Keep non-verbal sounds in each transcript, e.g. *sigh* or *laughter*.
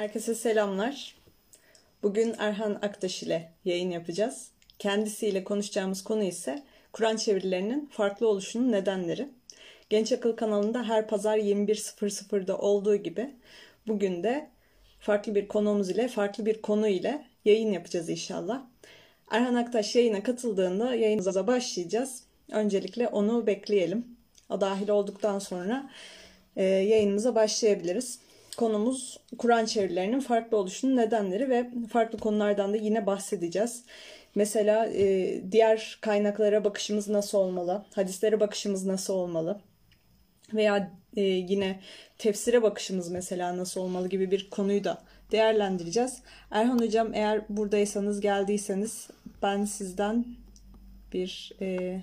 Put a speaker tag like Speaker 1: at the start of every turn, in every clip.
Speaker 1: Herkese selamlar. Bugün Erhan Aktaş ile yayın yapacağız. Kendisiyle konuşacağımız konu ise Kur'an çevirilerinin farklı oluşunun nedenleri. Genç Akıl kanalında her pazar 21.00'da olduğu gibi bugün de farklı bir konumuz ile, farklı bir konu ile yayın yapacağız inşallah. Erhan Aktaş yayına katıldığında yayınımıza başlayacağız. Öncelikle onu bekleyelim. O dahil olduktan sonra e, yayınımıza başlayabiliriz. Konumuz Kur'an çevirilerinin farklı oluşunun nedenleri ve farklı konulardan da yine bahsedeceğiz. Mesela e, diğer kaynaklara bakışımız nasıl olmalı? Hadislere bakışımız nasıl olmalı? Veya e, yine tefsire bakışımız mesela nasıl olmalı gibi bir konuyu da değerlendireceğiz. Erhan Hocam eğer buradaysanız geldiyseniz ben sizden bir e,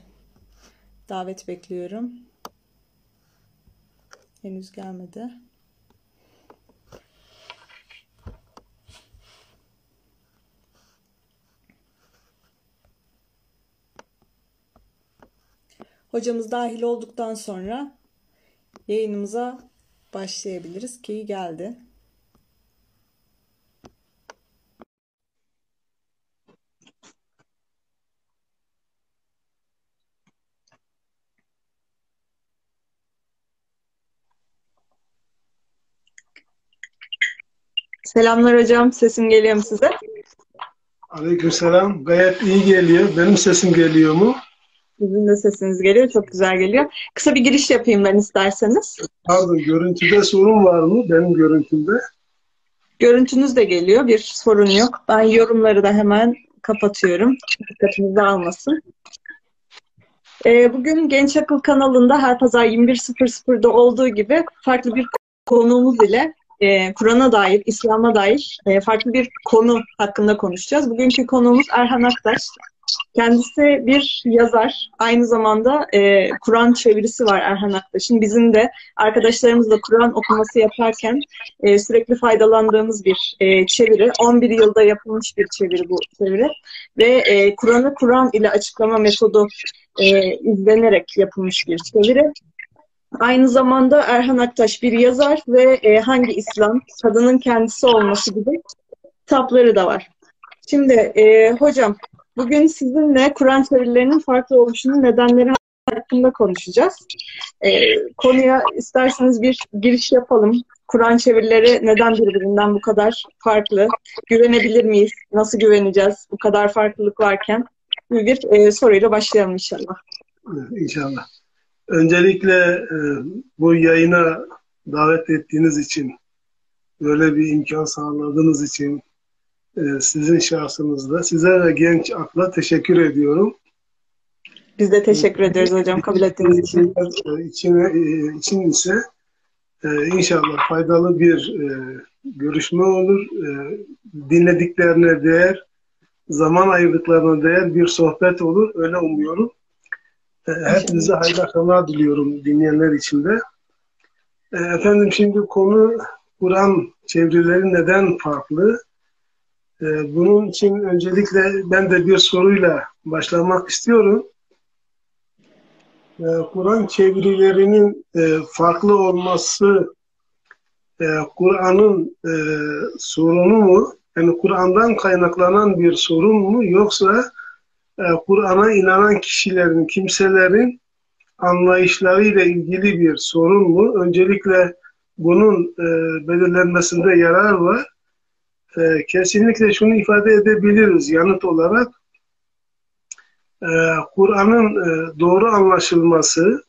Speaker 1: davet bekliyorum. Henüz gelmedi. Hocamız dahil olduktan sonra yayınımıza başlayabiliriz ki geldi. Selamlar hocam. Sesim geliyor mu size?
Speaker 2: Aleykümselam. Gayet iyi geliyor. Benim sesim geliyor mu?
Speaker 1: Sizin de sesiniz geliyor. Çok güzel geliyor. Kısa bir giriş yapayım ben isterseniz.
Speaker 2: Pardon, görüntüde sorun var mı benim görüntümde?
Speaker 1: Görüntünüz de geliyor. Bir sorun yok. Ben yorumları da hemen kapatıyorum. Dikkatinizi almasın. Ee, bugün Genç Akıl kanalında her pazar 21.00'da olduğu gibi farklı bir konuğumuz ile e, Kur'an'a dair, İslam'a dair e, farklı bir konu hakkında konuşacağız. Bugünkü konuğumuz Erhan Aktaş. Kendisi bir yazar. Aynı zamanda e, Kur'an çevirisi var Erhan Aktaş'ın. Bizim de arkadaşlarımızla Kur'an okuması yaparken e, sürekli faydalandığımız bir e, çeviri. 11 yılda yapılmış bir çeviri bu çeviri. Ve e, Kur'an'ı Kur'an ile açıklama metodu e, izlenerek yapılmış bir çeviri. Aynı zamanda Erhan Aktaş bir yazar ve e, Hangi İslam, Kadının Kendisi Olması gibi kitapları da var. Şimdi e, hocam bugün sizinle Kur'an çevirilerinin farklı oluşunun nedenleri hakkında konuşacağız. E, konuya isterseniz bir giriş yapalım. Kur'an çevirileri neden birbirinden bu kadar farklı? Güvenebilir miyiz? Nasıl güveneceğiz bu kadar farklılık varken? Bir e, soruyla başlayalım inşallah.
Speaker 2: İnşallah. Öncelikle e, bu yayına davet ettiğiniz için, böyle bir imkan sağladığınız için sizin şahsınızda size ve genç akla teşekkür ediyorum.
Speaker 1: Biz de teşekkür ederiz hocam kabul ettiğiniz için.
Speaker 2: İçine, e, için ise inşallah faydalı bir görüşme olur. Dinlediklerine değer, zaman ayırdıklarına değer bir sohbet olur. Öyle umuyorum. Hepinize hayırlı akşamlar diliyorum dinleyenler için de. Efendim şimdi konu Kur'an çevirileri neden farklı? Bunun için öncelikle ben de bir soruyla başlamak istiyorum. Kur'an çevirilerinin farklı olması Kur'an'ın sorunu mu? Yani Kur'an'dan kaynaklanan bir sorun mu? Yoksa Kur'an'a inanan kişilerin, kimselerin anlayışlarıyla ilgili bir sorun mu? Öncelikle bunun e, belirlenmesinde yarar var. E, kesinlikle şunu ifade edebiliriz yanıt olarak. E, Kur'an'ın e, doğru anlaşılması,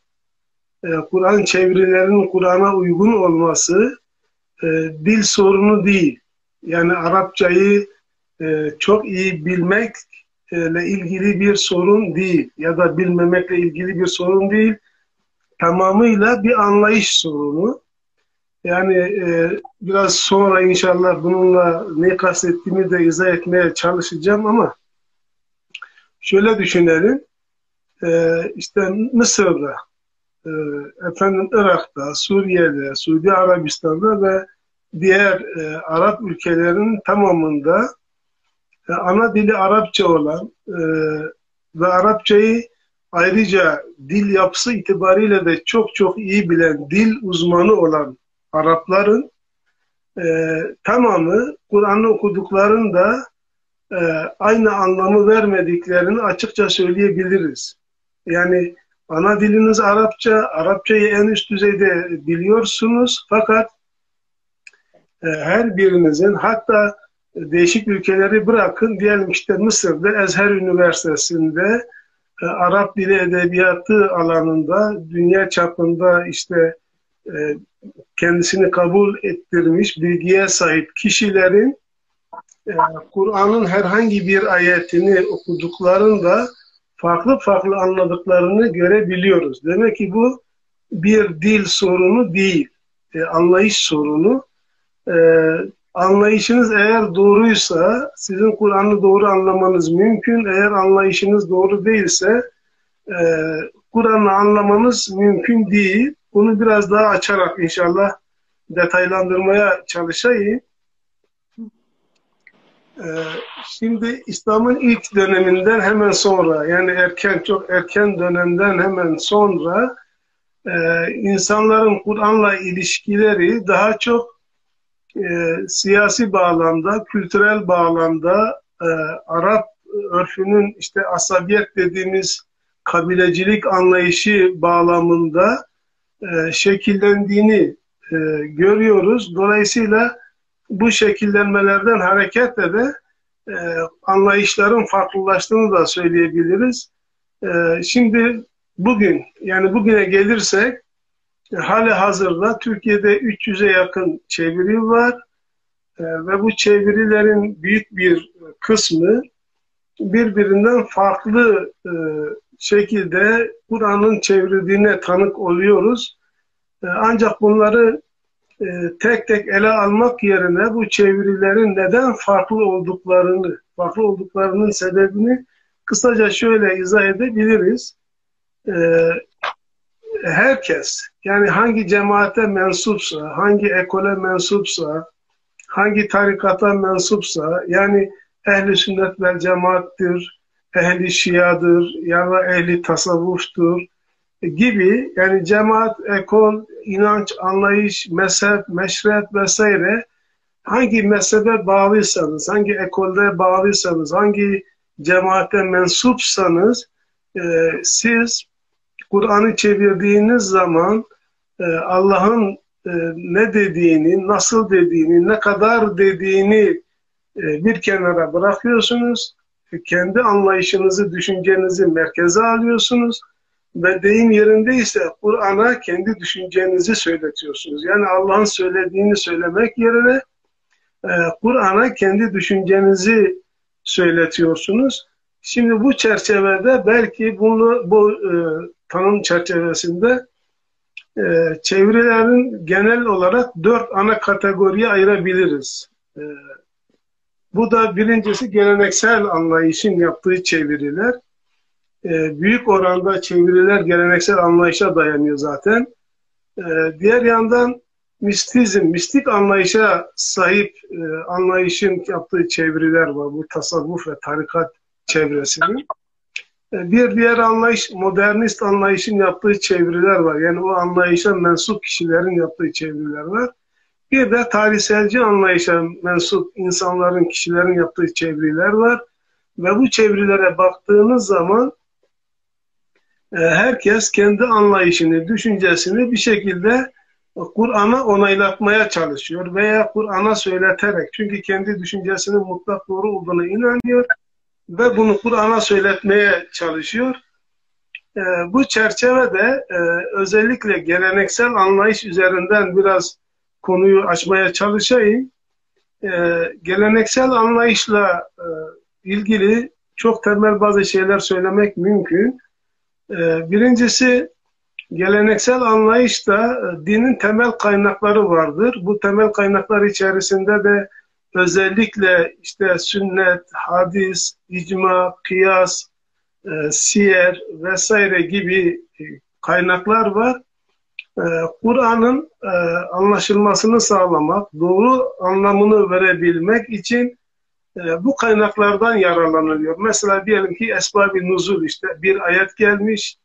Speaker 2: e, Kur'an çevirilerinin Kur'an'a uygun olması e, dil sorunu değil. Yani Arapçayı e, çok iyi bilmek ile ilgili bir sorun değil ya da bilmemekle ilgili bir sorun değil. Tamamıyla bir anlayış sorunu. Yani e, biraz sonra inşallah bununla ne kastettiğimi de izah etmeye çalışacağım ama şöyle düşünelim. E, işte Mısır'da, e, efendim Irak'ta, Suriye'de, Suudi Arabistan'da ve diğer e, Arap ülkelerinin tamamında e, ana dili Arapça olan e, ve Arapçayı ayrıca dil yapısı itibariyle de çok çok iyi bilen dil uzmanı olan Arapların e, tamamı Kur'an'ı okuduklarında e, aynı anlamı vermediklerini açıkça söyleyebiliriz. Yani ana diliniz Arapça, Arapçayı en üst düzeyde biliyorsunuz fakat e, her birinizin hatta değişik ülkeleri bırakın diyelim işte Mısır'da Ezher Üniversitesi'nde e, Arap dili edebiyatı alanında dünya çapında işte kendisini kabul ettirmiş bilgiye sahip kişilerin e, Kur'an'ın herhangi bir ayetini okuduklarında farklı farklı anladıklarını görebiliyoruz. Demek ki bu bir dil sorunu değil, e, anlayış sorunu. E, anlayışınız eğer doğruysa sizin Kur'an'ı doğru anlamanız mümkün. Eğer anlayışınız doğru değilse e, Kur'an'ı anlamanız mümkün değil. Bunu biraz daha açarak inşallah detaylandırmaya çalışayım. Ee, şimdi İslam'ın ilk döneminden hemen sonra yani erken çok erken dönemden hemen sonra e, insanların Kur'an'la ilişkileri daha çok e, siyasi bağlamda, kültürel bağlamda e, Arap örfünün işte asabiyet dediğimiz kabilecilik anlayışı bağlamında e, şekillendiğini e, görüyoruz. Dolayısıyla bu şekillenmelerden hareketle de e, anlayışların farklılaştığını da söyleyebiliriz. Şimdi bugün yani bugüne gelirsek hali hazırda Türkiye'de 300'e yakın çeviri var ve bu çevirilerin büyük bir kısmı birbirinden farklı e, şekilde Kur'an'ın çevrildiğine tanık oluyoruz. E, ancak bunları e, tek tek ele almak yerine bu çevirilerin neden farklı olduklarını, farklı olduklarının sebebini kısaca şöyle izah edebiliriz. E, herkes, yani hangi cemaate mensupsa, hangi ekole mensupsa, hangi tarikata mensupsa, yani ehli sünnet vel cemaattir, ehli şiadır, ya da ehli tasavvuftur, gibi yani cemaat, ekol, inanç, anlayış, mezhep, meşret vesaire hangi mezhebe bağlıysanız, hangi ekolde bağlıysanız, hangi cemaate mensupsanız e, siz Kur'an'ı çevirdiğiniz zaman e, Allah'ın e, ne dediğini, nasıl dediğini, ne kadar dediğini e, bir kenara bırakıyorsunuz. Kendi anlayışınızı, düşüncenizi merkeze alıyorsunuz ve deyim yerindeyse Kur'an'a kendi düşüncenizi söyletiyorsunuz. Yani Allah'ın söylediğini söylemek yerine e, Kur'an'a kendi düşüncenizi söyletiyorsunuz. Şimdi bu çerçevede belki bunu bu e, tanım çerçevesinde e, çevirilerin genel olarak dört ana kategoriye ayırabiliriz. E, bu da birincisi geleneksel anlayışın yaptığı çeviriler e, büyük oranda çeviriler geleneksel anlayışa dayanıyor zaten. E, diğer yandan mistizm, mistik anlayışa sahip e, anlayışın yaptığı çeviriler var. Bu tasavvuf ve tarikat çevresinin. E, bir diğer anlayış, modernist anlayışın yaptığı çeviriler var. Yani o anlayışa mensup kişilerin yaptığı çeviriler var. Bir de tarihselci anlayışa mensup insanların, kişilerin yaptığı çeviriler var. Ve bu çevirilere baktığınız zaman e, herkes kendi anlayışını, düşüncesini bir şekilde Kur'an'a onaylatmaya çalışıyor veya Kur'an'a söyleterek çünkü kendi düşüncesinin mutlak doğru olduğuna inanıyor ve bunu Kur'an'a söyletmeye çalışıyor. E, bu çerçevede e, özellikle geleneksel anlayış üzerinden biraz konuyu açmaya çalışayım. E, geleneksel anlayışla e, ilgili çok temel bazı şeyler söylemek mümkün. Ee, birincisi geleneksel anlayışta e, dinin temel kaynakları vardır. Bu temel kaynaklar içerisinde de özellikle işte sünnet, hadis, icma, kıyas, e, siyer vesaire gibi e, kaynaklar var. Kur'an'ın anlaşılmasını sağlamak, doğru anlamını verebilmek için e, bu kaynaklardan yararlanılıyor. Mesela diyelim ki esbab-ı nuzul işte bir ayet gelmiş,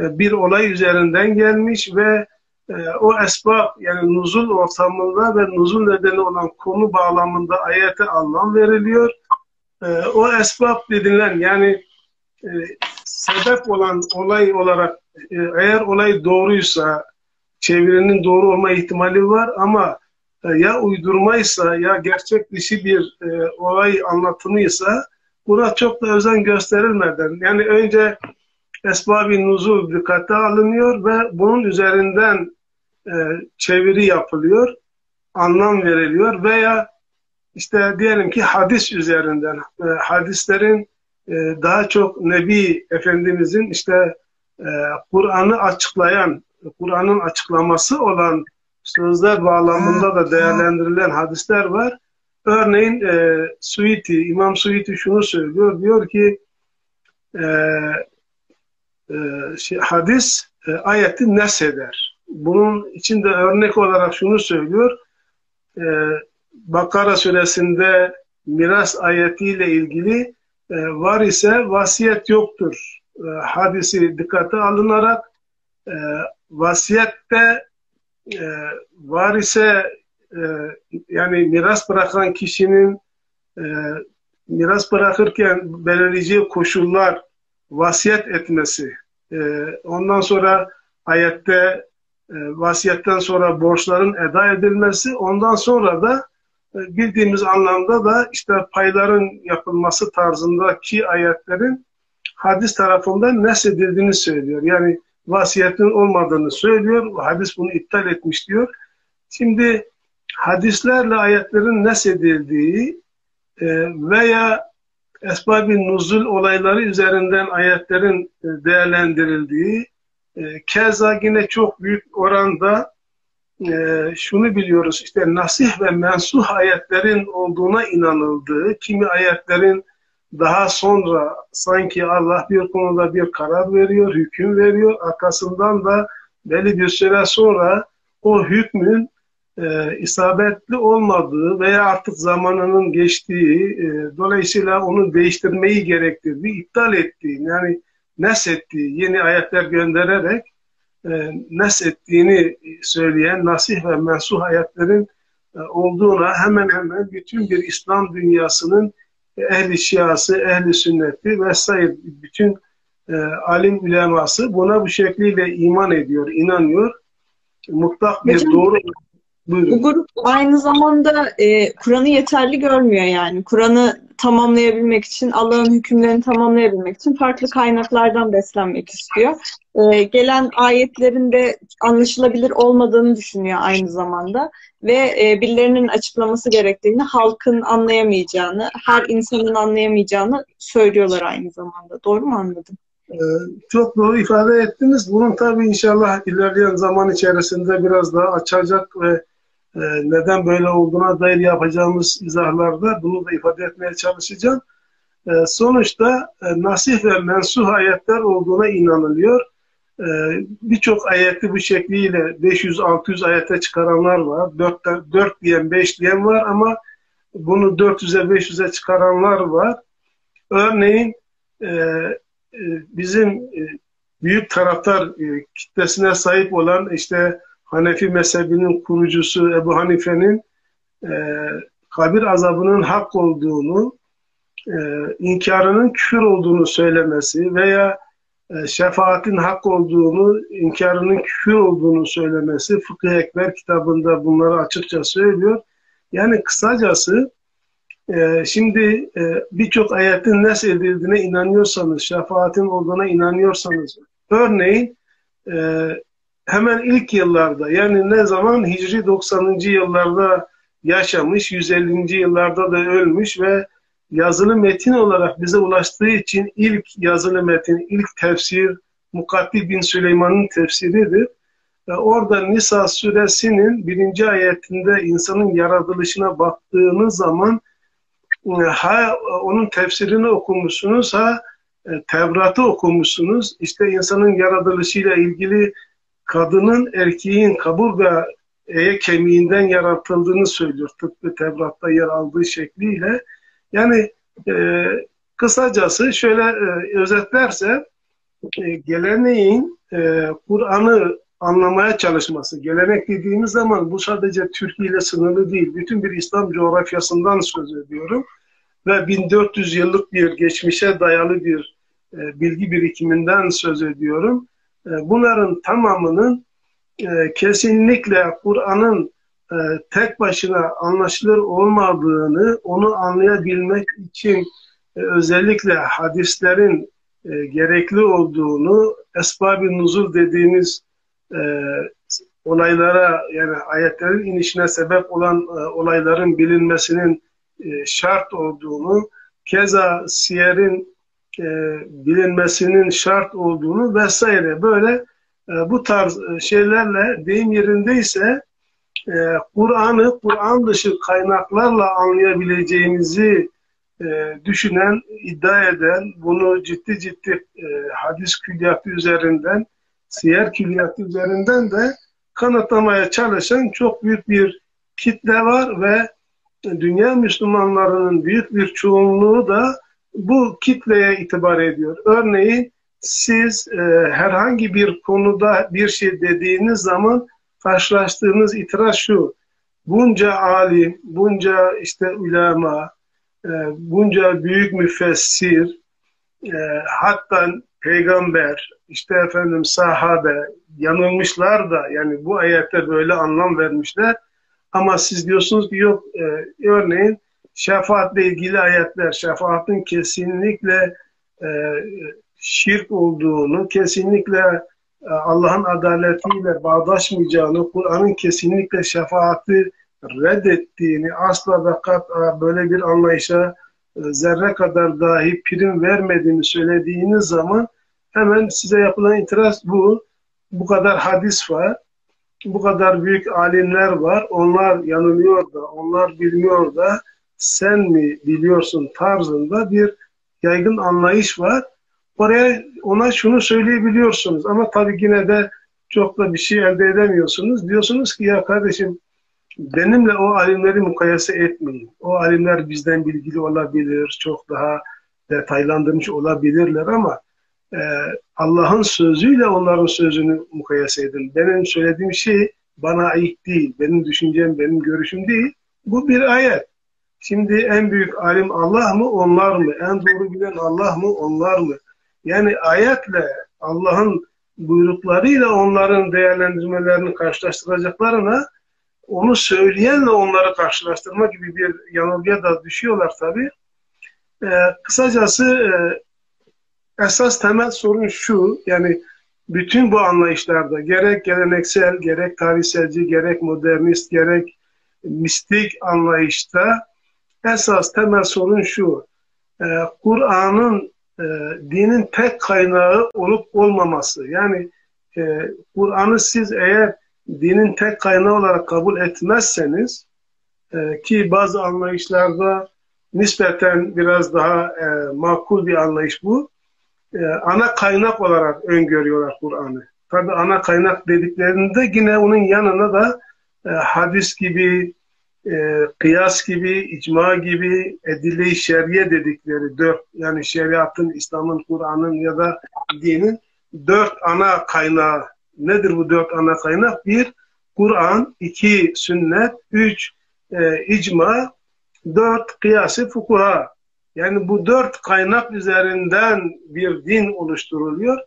Speaker 2: e, bir olay üzerinden gelmiş ve e, o esbab yani nuzul ortamında ve nuzul nedeni olan konu bağlamında ayete anlam veriliyor. E, o esbab dedilen yani e, sebep olan olay olarak e, eğer olay doğruysa çevirinin doğru olma ihtimali var ama e, ya uydurmaysa ya gerçek dışı bir e, olay anlatımıysa buna çok da özen gösterilmeden yani önce esbab-ı nuzul dikkate alınıyor ve bunun üzerinden e, çeviri yapılıyor, anlam veriliyor veya işte diyelim ki hadis üzerinden e, hadislerin e, daha çok Nebi Efendimizin işte e, Kur'an'ı açıklayan, Kur'an'ın açıklaması olan sözler bağlamında da değerlendirilen hadisler var. Örneğin e, Suiti, İmam Suiti şunu söylüyor, diyor ki e, e, şey, hadis e, ayeti nesheder. Bunun içinde örnek olarak şunu söylüyor, e, Bakara suresinde miras ayetiyle ilgili e, var ise vasiyet yoktur. E, hadisi dikkate alınarak e, vasiyette e, var ise e, yani miras bırakan kişinin e, miras bırakırken belirleyeceği koşullar vasiyet etmesi. E, ondan sonra ayette e, vasiyetten sonra borçların eda edilmesi. Ondan sonra da e, bildiğimiz anlamda da işte payların yapılması tarzındaki ayetlerin hadis tarafından nesedildiğini söylüyor. Yani vasiyetin olmadığını söylüyor. Hadis bunu iptal etmiş diyor. Şimdi hadislerle ayetlerin nesedildiği e, veya esbab-ı nuzul olayları üzerinden ayetlerin e, değerlendirildiği e, keza yine çok büyük oranda şunu biliyoruz işte nasih ve mensuh ayetlerin olduğuna inanıldığı kimi ayetlerin daha sonra sanki Allah bir konuda bir karar veriyor, hüküm veriyor. Arkasından da belli bir süre sonra o hükmün e, isabetli olmadığı veya artık zamanının geçtiği, e, dolayısıyla onu değiştirmeyi gerektirdiği, iptal ettiği, yani nesettiği, yeni ayetler göndererek e, nesettiğini söyleyen nasih ve mensuh ayetlerin e, olduğuna hemen hemen bütün bir İslam dünyasının ehli şiası, ehli sünneti vesaire bütün e, alim uleması buna bu şekliyle iman ediyor, inanıyor. Mutlak bir Hocam, doğru
Speaker 1: Buyurun. Bu grup aynı zamanda e, Kur'an'ı yeterli görmüyor yani. Kur'an'ı tamamlayabilmek için, Allah'ın hükümlerini tamamlayabilmek için farklı kaynaklardan beslenmek istiyor. E, gelen ayetlerin de anlaşılabilir olmadığını düşünüyor aynı zamanda. Ve e, birilerinin açıklaması gerektiğini, halkın anlayamayacağını, her insanın anlayamayacağını söylüyorlar aynı zamanda. Doğru mu anladım?
Speaker 2: Ee, çok doğru ifade ettiniz. Bunun tabii inşallah ilerleyen zaman içerisinde biraz daha açacak ve e, neden böyle olduğuna dair yapacağımız izahlarda bunu da ifade etmeye çalışacağım. E, sonuçta e, nasih ve mensuh ayetler olduğuna inanılıyor. Birçok ayeti bu şekliyle 500-600 ayete çıkaranlar var. 4, 4 diyen 5 diyen var ama bunu 400'e 500'e çıkaranlar var. Örneğin bizim büyük taraftar kitlesine sahip olan işte Hanefi mezhebinin kurucusu Ebu Hanife'nin e, kabir azabının hak olduğunu, e, inkarının küfür olduğunu söylemesi veya e, şefaatin hak olduğunu, inkarının küfür olduğunu söylemesi Fıkıh Ekber kitabında bunları açıkça söylüyor. Yani kısacası e, şimdi e, birçok ayetin nasıl edildiğine inanıyorsanız, şefaatin olduğuna inanıyorsanız, örneğin e, hemen ilk yıllarda yani ne zaman Hicri 90. yıllarda yaşamış, 150. yıllarda da ölmüş ve yazılı metin olarak bize ulaştığı için ilk yazılı metin, ilk tefsir Mukaddi bin Süleyman'ın tefsiridir. Ve orada Nisa suresinin birinci ayetinde insanın yaratılışına baktığınız zaman e, ha onun tefsirini okumuşsunuz ha e, Tevrat'ı okumuşsunuz. İşte insanın yaratılışıyla ilgili kadının erkeğin kaburga eye kemiğinden yaratıldığını söylüyor. Tıpkı Tevrat'ta yer aldığı şekliyle. Yani e, kısacası şöyle e, özetlerse e, geleneğin e, Kur'an'ı anlamaya çalışması. Gelenek dediğimiz zaman bu sadece Türkiye ile sınırlı değil. Bütün bir İslam coğrafyasından söz ediyorum. Ve 1400 yıllık bir geçmişe dayalı bir e, bilgi birikiminden söz ediyorum. E, bunların tamamının e, kesinlikle Kur'an'ın e, tek başına anlaşılır olmadığını, onu anlayabilmek için özellikle hadislerin gerekli olduğunu, esbab-ı nuzul dediğimiz olaylara yani ayetlerin inişine sebep olan olayların bilinmesinin şart olduğunu, keza siyerin e, bilinmesinin şart olduğunu vesaire. Böyle e, bu tarz e, şeylerle deyim yerindeyse e, Kur'an'ı Kur'an dışı kaynaklarla anlayabileceğimizi e, düşünen, iddia eden, bunu ciddi ciddi e, hadis külliyatı üzerinden, siyer külliyatı üzerinden de kanıtlamaya çalışan çok büyük bir kitle var ve dünya Müslümanlarının büyük bir çoğunluğu da bu kitleye itibar ediyor. Örneğin siz e, herhangi bir konuda bir şey dediğiniz zaman karşılaştığınız itiraz şu. Bunca alim, bunca işte ulema, e, bunca büyük müfessir, e, hatta peygamber, işte efendim sahabe yanılmışlar da yani bu ayette böyle anlam vermişler. Ama siz diyorsunuz ki yok e, örneğin şefaatle ilgili ayetler, şefaatin kesinlikle e, şirk olduğunu, kesinlikle e, Allah'ın adaletiyle bağdaşmayacağını, Kur'an'ın kesinlikle şefaati reddettiğini, asla ve kat'a böyle bir anlayışa e, zerre kadar dahi prim vermediğini söylediğiniz zaman hemen size yapılan itiraz bu. Bu kadar hadis var, bu kadar büyük alimler var, onlar yanılıyor da, onlar bilmiyor da, sen mi biliyorsun tarzında bir yaygın anlayış var. Oraya ona şunu söyleyebiliyorsunuz ama tabii yine de çok da bir şey elde edemiyorsunuz. Diyorsunuz ki ya kardeşim benimle o alimleri mukayese etmeyin. O alimler bizden bilgili olabilir, çok daha detaylandırmış olabilirler ama e, Allah'ın sözüyle onların sözünü mukayese edin. Benim söylediğim şey bana ait değil, benim düşüncem, benim görüşüm değil. Bu bir ayet. Şimdi en büyük alim Allah mı, onlar mı? En doğru bilen Allah mı, onlar mı? Yani ayetle Allah'ın buyruklarıyla onların değerlendirmelerini karşılaştıracaklarına onu söyleyenle onları karşılaştırma gibi bir yanılgıya da düşüyorlar tabi. Ee, kısacası e, esas temel sorun şu, yani bütün bu anlayışlarda gerek geleneksel, gerek tarihselci, gerek modernist, gerek mistik anlayışta esas temel sorun şu, e, Kur'an'ın e, dinin tek kaynağı olup olmaması. Yani e, Kur'an'ı siz eğer dinin tek kaynağı olarak kabul etmezseniz e, ki bazı anlayışlarda nispeten biraz daha e, makul bir anlayış bu. E, ana kaynak olarak öngörüyorlar Kur'an'ı. Tabi ana kaynak dediklerinde yine onun yanına da e, hadis gibi, e, kıyas gibi, icma gibi, edille-i şeriye dedikleri dört, yani şeriatın, İslam'ın, Kur'an'ın ya da dinin dört ana kaynağı. Nedir bu dört ana kaynak? Bir, Kur'an, iki, sünnet, üç, e, icma, dört, kıyası, fukuha. Yani bu dört kaynak üzerinden bir din oluşturuluyor.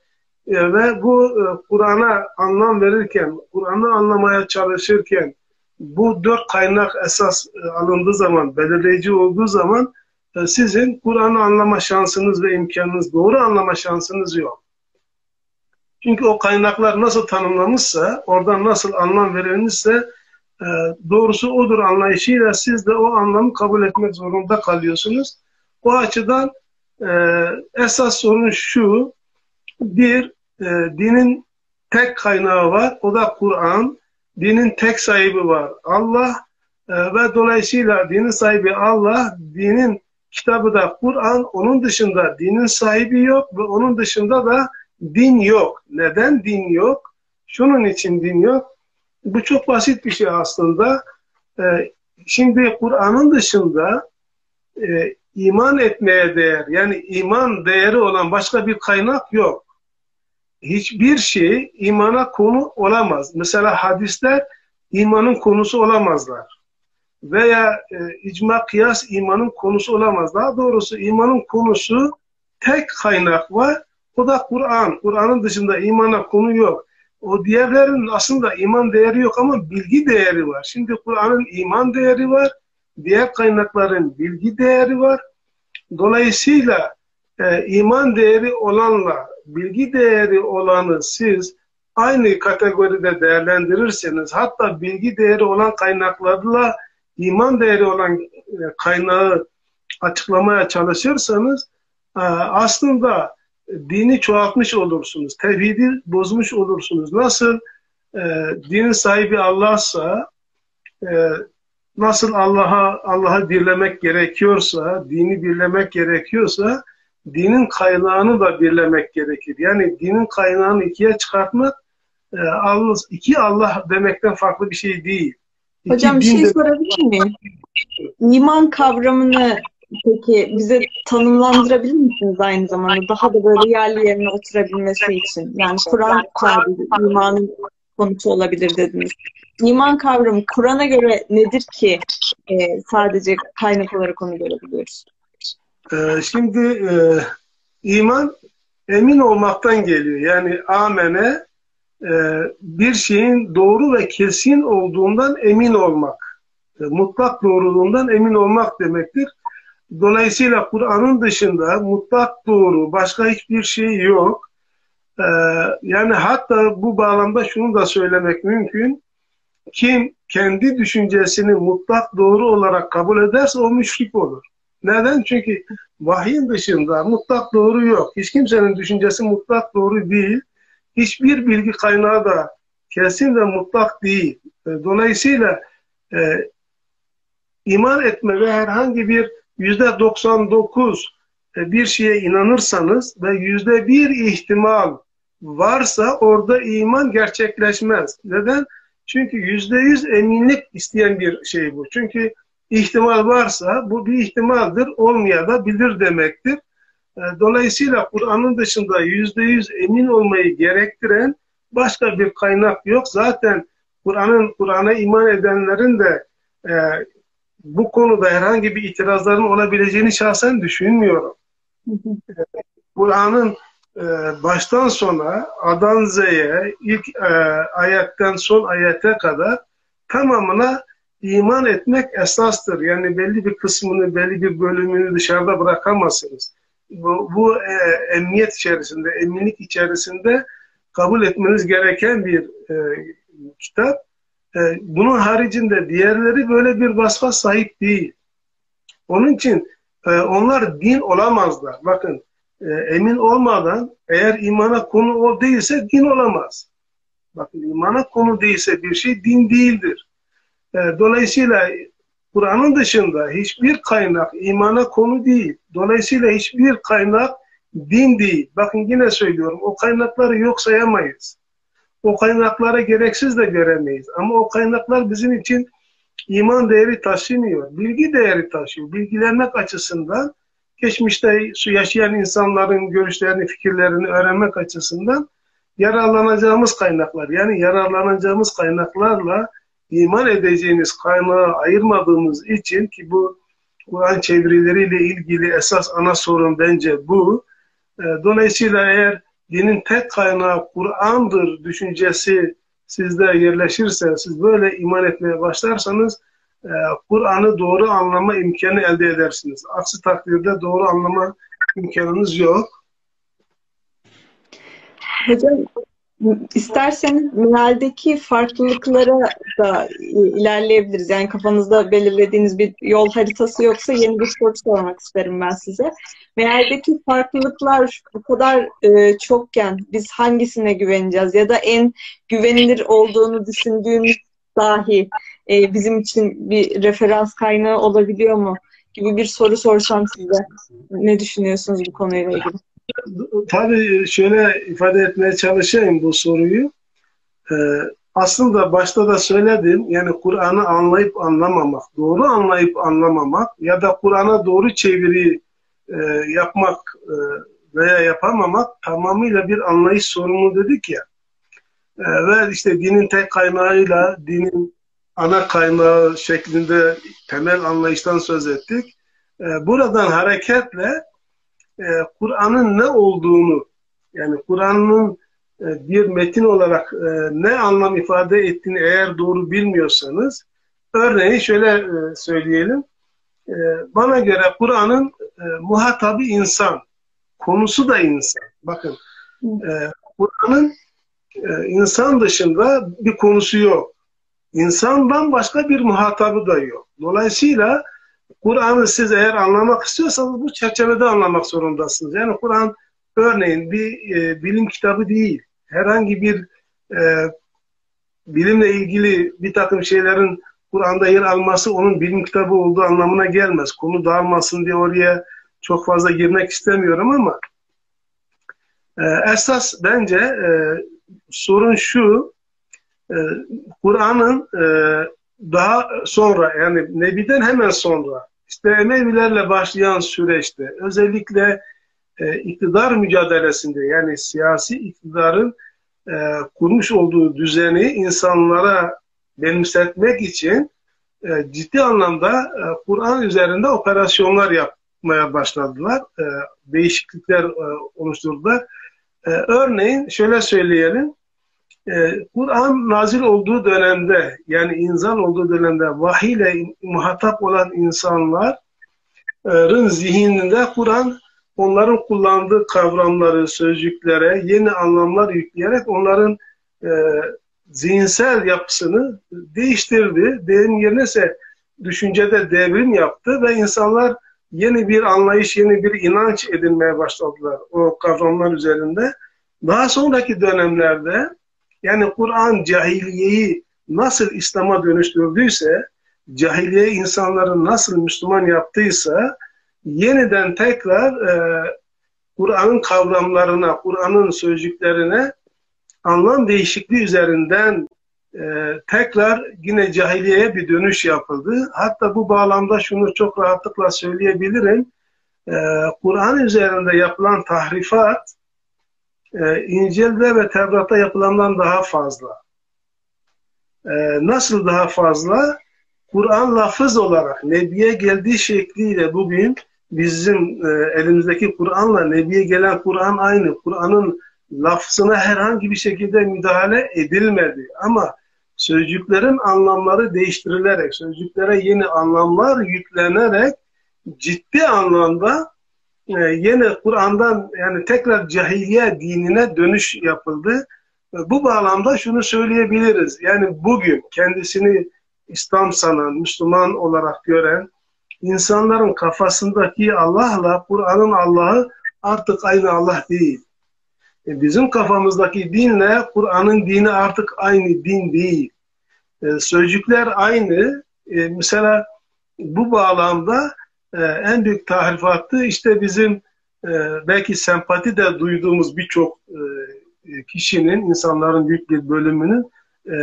Speaker 2: E, ve bu e, Kur'an'a anlam verirken, Kur'an'ı anlamaya çalışırken, bu dört kaynak esas e, alındığı zaman, belirleyici olduğu zaman e, sizin Kur'an'ı anlama şansınız ve imkanınız, doğru anlama şansınız yok. Çünkü o kaynaklar nasıl tanımlanmışsa, oradan nasıl anlam verilmişse e, doğrusu odur anlayışıyla siz de o anlamı kabul etmek zorunda kalıyorsunuz. O açıdan esas sorun şu, bir, dinin tek kaynağı var, o da Kur'an dinin tek sahibi var. Allah e, ve dolayısıyla dinin sahibi Allah, dinin kitabı da Kur'an, onun dışında dinin sahibi yok ve onun dışında da din yok. Neden din yok? Şunun için din yok. Bu çok basit bir şey aslında. E, şimdi Kur'an'ın dışında e, iman etmeye değer, yani iman değeri olan başka bir kaynak yok. Hiçbir şey imana konu olamaz. Mesela hadisler imanın konusu olamazlar. Veya e, icma kıyas imanın konusu olamaz. Daha doğrusu imanın konusu tek kaynak var. O da Kur'an. Kur'an'ın dışında imana konu yok. O diğerlerinin aslında iman değeri yok ama bilgi değeri var. Şimdi Kur'an'ın iman değeri var. Diğer kaynakların bilgi değeri var. Dolayısıyla e, iman değeri olanla bilgi değeri olanı siz aynı kategoride değerlendirirseniz hatta bilgi değeri olan kaynaklarla iman değeri olan e, kaynağı açıklamaya çalışırsanız e, aslında dini çoğaltmış olursunuz. Tevhidi bozmuş olursunuz. Nasıl e, dinin sahibi Allah'sa e, nasıl Allah'a Allah'a birlemek gerekiyorsa, dini birlemek gerekiyorsa dinin kaynağını da birlemek gerekir. Yani dinin kaynağını ikiye çıkartmak e, Allah, iki Allah demekten farklı bir şey değil.
Speaker 1: İki Hocam bir şey sorabilir miyim? İman kavramını peki bize tanımlandırabilir misiniz aynı zamanda? Daha da böyle yerli yerine oturabilmesi için. Yani Kur'an sadece imanın konusu olabilir dediniz. İman kavramı Kur'an'a göre nedir ki e, sadece kaynak olarak onu görebiliyoruz?
Speaker 2: Ee, şimdi e, iman emin olmaktan geliyor. Yani amene e, bir şeyin doğru ve kesin olduğundan emin olmak. E, mutlak doğruluğundan emin olmak demektir. Dolayısıyla Kur'an'ın dışında mutlak doğru başka hiçbir şey yok. Ee, yani hatta bu bağlamda şunu da söylemek mümkün. Kim kendi düşüncesini mutlak doğru olarak kabul ederse o müşrik olur. Neden? Çünkü vahyin dışında mutlak doğru yok. Hiç kimsenin düşüncesi mutlak doğru değil. Hiçbir bilgi kaynağı da kesin ve mutlak değil. E, dolayısıyla e, iman etme ve herhangi bir yüzde 99 e, bir şeye inanırsanız ve yüzde bir ihtimal varsa orada iman gerçekleşmez. Neden? Çünkü yüzde yüz eminlik isteyen bir şey bu. Çünkü ihtimal varsa bu bir ihtimaldir, olmaya da bilir demektir. E, dolayısıyla Kur'an'ın dışında yüzde yüz emin olmayı gerektiren başka bir kaynak yok. Zaten Kur'an'ın Kur'an'a iman edenlerin de e, bu konuda herhangi bir itirazların olabileceğini şahsen düşünmüyorum. Kur'an'ın e, baştan sona Adan Z'ye ilk e, ayetten son ayete kadar tamamına iman etmek esastır. Yani belli bir kısmını, belli bir bölümünü dışarıda bırakamazsınız. Bu, bu e, emniyet içerisinde, eminlik içerisinde kabul etmeniz gereken bir e, kitap. E, bunun haricinde diğerleri böyle bir vasfa sahip değil. Onun için e, onlar din olamazlar. Bakın e, emin olmadan eğer imana konu o değilse din olamaz. Bakın imana konu değilse bir şey din değildir. E, dolayısıyla Kur'an'ın dışında hiçbir kaynak imana konu değil. Dolayısıyla hiçbir kaynak din değil. Bakın yine söylüyorum o kaynakları yok sayamayız. O kaynaklara gereksiz de göremeyiz. Ama o kaynaklar bizim için iman değeri taşımıyor. Bilgi değeri taşıyor. Bilgilenmek açısından geçmişte yaşayan insanların görüşlerini, fikirlerini öğrenmek açısından yararlanacağımız kaynaklar. Yani yararlanacağımız kaynaklarla iman edeceğiniz kaynağı ayırmadığımız için ki bu Kur'an çevirileriyle ilgili esas ana sorun bence bu. E, dolayısıyla eğer dinin tek kaynağı Kur'an'dır düşüncesi sizde yerleşirse, siz böyle iman etmeye başlarsanız e, Kur'an'ı doğru anlama imkanı elde edersiniz. Aksi takdirde doğru anlama imkanınız yok.
Speaker 1: Hocam İsterseniz mealdeki farklılıklara da ilerleyebiliriz. Yani kafanızda belirlediğiniz bir yol haritası yoksa yeni bir soru sormak isterim ben size. Mealdeki farklılıklar bu kadar e, çokken biz hangisine güveneceğiz? Ya da en güvenilir olduğunu düşündüğümüz dahi e, bizim için bir referans kaynağı olabiliyor mu? Gibi bir soru sorsam size. Ne düşünüyorsunuz bu konuyla ilgili?
Speaker 2: Tabii şöyle ifade etmeye çalışayım bu soruyu. Ee, aslında başta da söyledim. Yani Kur'an'ı anlayıp anlamamak, doğru anlayıp anlamamak ya da Kur'an'a doğru çeviri e, yapmak e, veya yapamamak tamamıyla bir anlayış sorunu dedik ya. E, ve işte dinin tek kaynağıyla dinin ana kaynağı şeklinde temel anlayıştan söz ettik. E, buradan hareketle e, Kur'an'ın ne olduğunu yani Kur'an'ın e, bir metin olarak e, ne anlam ifade ettiğini eğer doğru bilmiyorsanız örneğin şöyle e, söyleyelim. E, bana göre Kur'an'ın e, muhatabı insan. Konusu da insan. Bakın e, Kur'an'ın e, insan dışında bir konusu yok. İnsandan başka bir muhatabı da yok. Dolayısıyla Kur'an'ı siz eğer anlamak istiyorsanız bu çerçevede anlamak zorundasınız. Yani Kur'an örneğin bir e, bilim kitabı değil. Herhangi bir e, bilimle ilgili bir takım şeylerin Kur'an'da yer alması onun bilim kitabı olduğu anlamına gelmez. Konu dağılmasın diye oraya çok fazla girmek istemiyorum ama e, esas bence e, sorun şu e, Kur'an'ın e, daha sonra yani Nebi'den hemen sonra işte Emevilerle başlayan süreçte özellikle e, iktidar mücadelesinde yani siyasi iktidarın e, kurmuş olduğu düzeni insanlara benimsetmek için e, ciddi anlamda e, Kur'an üzerinde operasyonlar yapmaya başladılar. E, değişiklikler e, oluşturdular. E, örneğin şöyle söyleyelim. E, Kur'an nazil olduğu dönemde yani inzal olduğu dönemde vahiy ile muhatap olan insanların zihninde Kur'an onların kullandığı kavramları, sözcüklere yeni anlamlar yükleyerek onların e, zihinsel yapısını değiştirdi. Deyim yerine ise düşüncede devrim yaptı ve insanlar yeni bir anlayış, yeni bir inanç edinmeye başladılar o kavramlar üzerinde. Daha sonraki dönemlerde yani Kur'an cahiliyeyi nasıl İslam'a dönüştürdüyse, cahiliye insanları nasıl Müslüman yaptıysa yeniden tekrar e, Kur'an'ın kavramlarına, Kur'an'ın sözcüklerine anlam değişikliği üzerinden e, tekrar yine cahiliyeye bir dönüş yapıldı. Hatta bu bağlamda şunu çok rahatlıkla söyleyebilirim. E, Kur'an üzerinde yapılan tahrifat e, İncil'de ve Tevrat'ta yapılandan daha fazla. E, nasıl daha fazla? Kur'an lafız olarak Nebi'ye geldiği şekliyle bugün bizim e, elimizdeki Kur'an'la Nebi'ye gelen Kur'an aynı. Kur'an'ın lafzına herhangi bir şekilde müdahale edilmedi. Ama sözcüklerin anlamları değiştirilerek, sözcüklere yeni anlamlar yüklenerek ciddi anlamda e, yeni Kur'an'dan yani tekrar cahiliye dinine dönüş yapıldı. E, bu bağlamda şunu söyleyebiliriz. Yani bugün kendisini İslam sanan, Müslüman olarak gören insanların kafasındaki Allah'la Kur'an'ın Allah'ı artık aynı Allah değil. E bizim kafamızdaki dinle Kur'an'ın dini artık aynı din değil. E, sözcükler aynı. E, mesela bu bağlamda e, en büyük tahrifatı işte bizim e, belki sempati de duyduğumuz birçok e, kişinin, insanların büyük bir bölümünün e,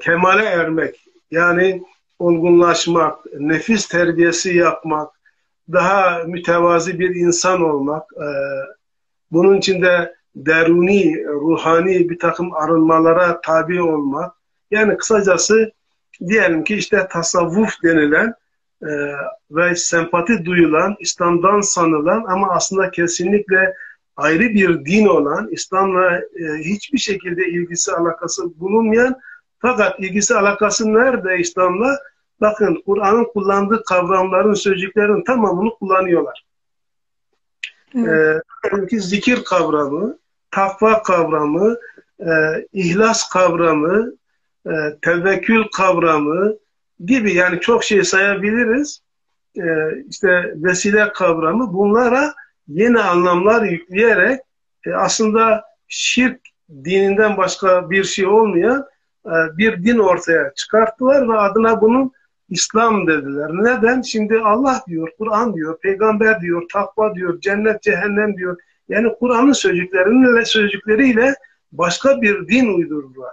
Speaker 2: kemale ermek, yani olgunlaşmak, nefis terbiyesi yapmak, daha mütevazi bir insan olmak, bunun içinde deruni, ruhani bir takım arınmalara tabi olmak. Yani kısacası diyelim ki işte tasavvuf denilen e, ve sempati duyulan, İslam'dan sanılan ama aslında kesinlikle ayrı bir din olan, İslam'la e, hiçbir şekilde ilgisi alakası bulunmayan fakat ilgisi alakası nerede İslam'la? Bakın Kur'an'ın kullandığı kavramların, sözcüklerin tamamını kullanıyorlar. Evet. Ee, zikir kavramı, takva kavramı, e, ihlas kavramı, e, tevekkül kavramı gibi yani çok şey sayabiliriz. E, işte vesile kavramı bunlara yeni anlamlar yükleyerek e, aslında şirk dininden başka bir şey olmayan e, bir din ortaya çıkarttılar ve adına bunun İslam dediler. Neden? Şimdi Allah diyor, Kur'an diyor, peygamber diyor, takva diyor, cennet, cehennem diyor. Yani Kur'an'ın sözcükleriyle, sözcükleriyle başka bir din uydurdular.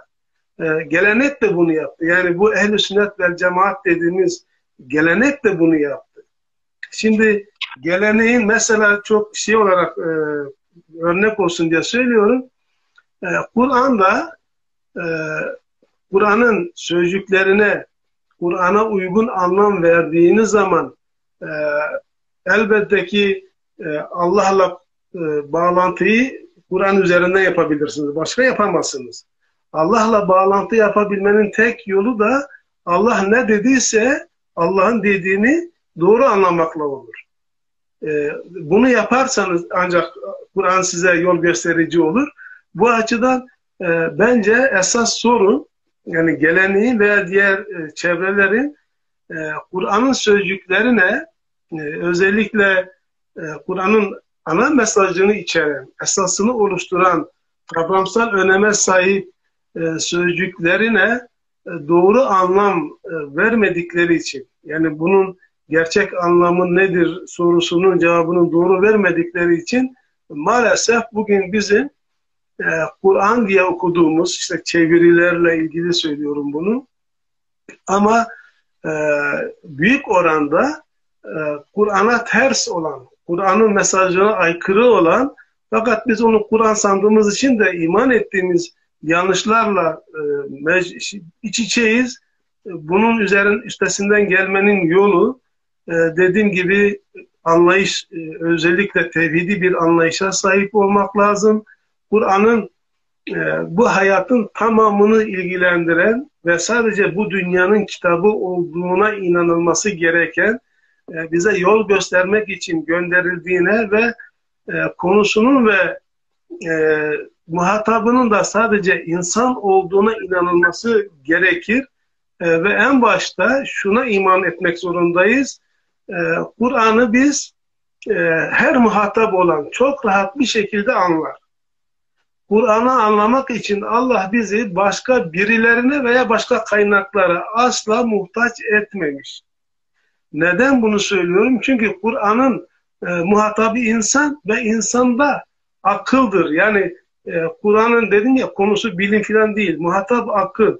Speaker 2: Ee, gelenek de bunu yaptı. Yani bu ehl-i sünnet vel cemaat dediğimiz gelenek de bunu yaptı. Şimdi geleneğin mesela çok şey olarak e, örnek olsun diye söylüyorum. E, Kur'an'da e, Kur'an'ın sözcüklerine Kur'an'a uygun anlam verdiğiniz zaman e, elbette ki e, Allah'la e, bağlantıyı Kur'an üzerinden yapabilirsiniz. Başka yapamazsınız. Allah'la bağlantı yapabilmenin tek yolu da Allah ne dediyse Allah'ın dediğini doğru anlamakla olur. Ee, bunu yaparsanız ancak Kur'an size yol gösterici olur. Bu açıdan e, bence esas sorun yani geleneği veya diğer e, çevrelerin e, Kur'an'ın sözcüklerine özellikle Kur'an'ın ana mesajını içeren, esasını oluşturan kavramsal öneme sahip sözcüklerine doğru anlam vermedikleri için. Yani bunun gerçek anlamı nedir sorusunun cevabını doğru vermedikleri için maalesef bugün bizim e, Kur'an diye okuduğumuz işte çevirilerle ilgili söylüyorum bunu. Ama e, büyük oranda e, Kur'an'a ters olan, Kur'an'ın mesajına aykırı olan fakat biz onu Kur'an sandığımız için de iman ettiğimiz yanlışlarla e, iç içeyiz. Bunun üzerin üstesinden gelmenin yolu e, dediğim gibi anlayış e, özellikle tevhidi bir anlayışa sahip olmak lazım. Kur'an'ın e, bu hayatın tamamını ilgilendiren ve sadece bu dünyanın kitabı olduğuna inanılması gereken e, bize yol göstermek için gönderildiğine ve e, konusunun ve e, muhatabının da sadece insan olduğuna inanılması gerekir. E, ve en başta şuna iman etmek zorundayız e, Kur'an'ı biz e, her muhatap olan çok rahat bir şekilde anlar. Kur'an'ı anlamak için Allah bizi başka birilerine veya başka kaynaklara asla muhtaç etmemiş. Neden bunu söylüyorum? Çünkü Kur'an'ın e, muhatabı insan ve insanda akıldır. Yani e, Kur'an'ın dedim ya konusu bilim filan değil. Muhatap akıl.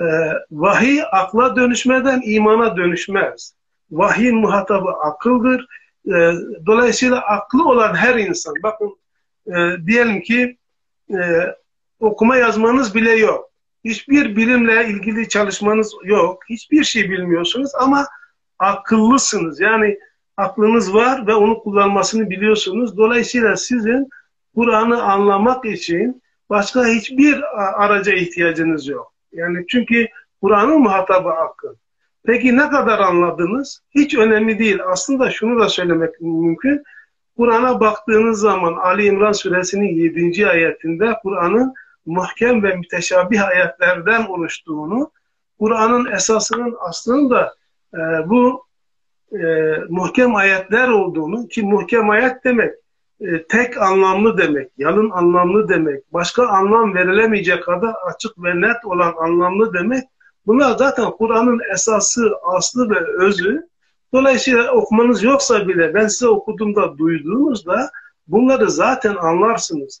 Speaker 2: E, vahiy akla dönüşmeden imana dönüşmez. Vahyin muhatabı akıldır. E, dolayısıyla aklı olan her insan, bakın e, diyelim ki e, okuma yazmanız bile yok. Hiçbir bilimle ilgili çalışmanız yok. Hiçbir şey bilmiyorsunuz ama akıllısınız. Yani aklınız var ve onu kullanmasını biliyorsunuz. Dolayısıyla sizin Kur'an'ı anlamak için başka hiçbir araca ihtiyacınız yok. Yani çünkü Kur'an'ın muhatabı akıl. Peki ne kadar anladınız? Hiç önemli değil. Aslında şunu da söylemek mümkün. Kur'an'a baktığınız zaman Ali İmran suresinin 7. ayetinde Kur'an'ın muhkem ve müteşabih ayetlerden oluştuğunu, Kur'an'ın esasının aslında e, bu e, muhkem ayetler olduğunu ki muhkem ayet demek e, tek anlamlı demek, yalın anlamlı demek, başka anlam verilemeyecek kadar açık ve net olan anlamlı demek Bunlar zaten Kur'an'ın esası, aslı ve özü. Dolayısıyla okumanız yoksa bile ben size okuduğumda, duyduğunuzda bunları zaten anlarsınız.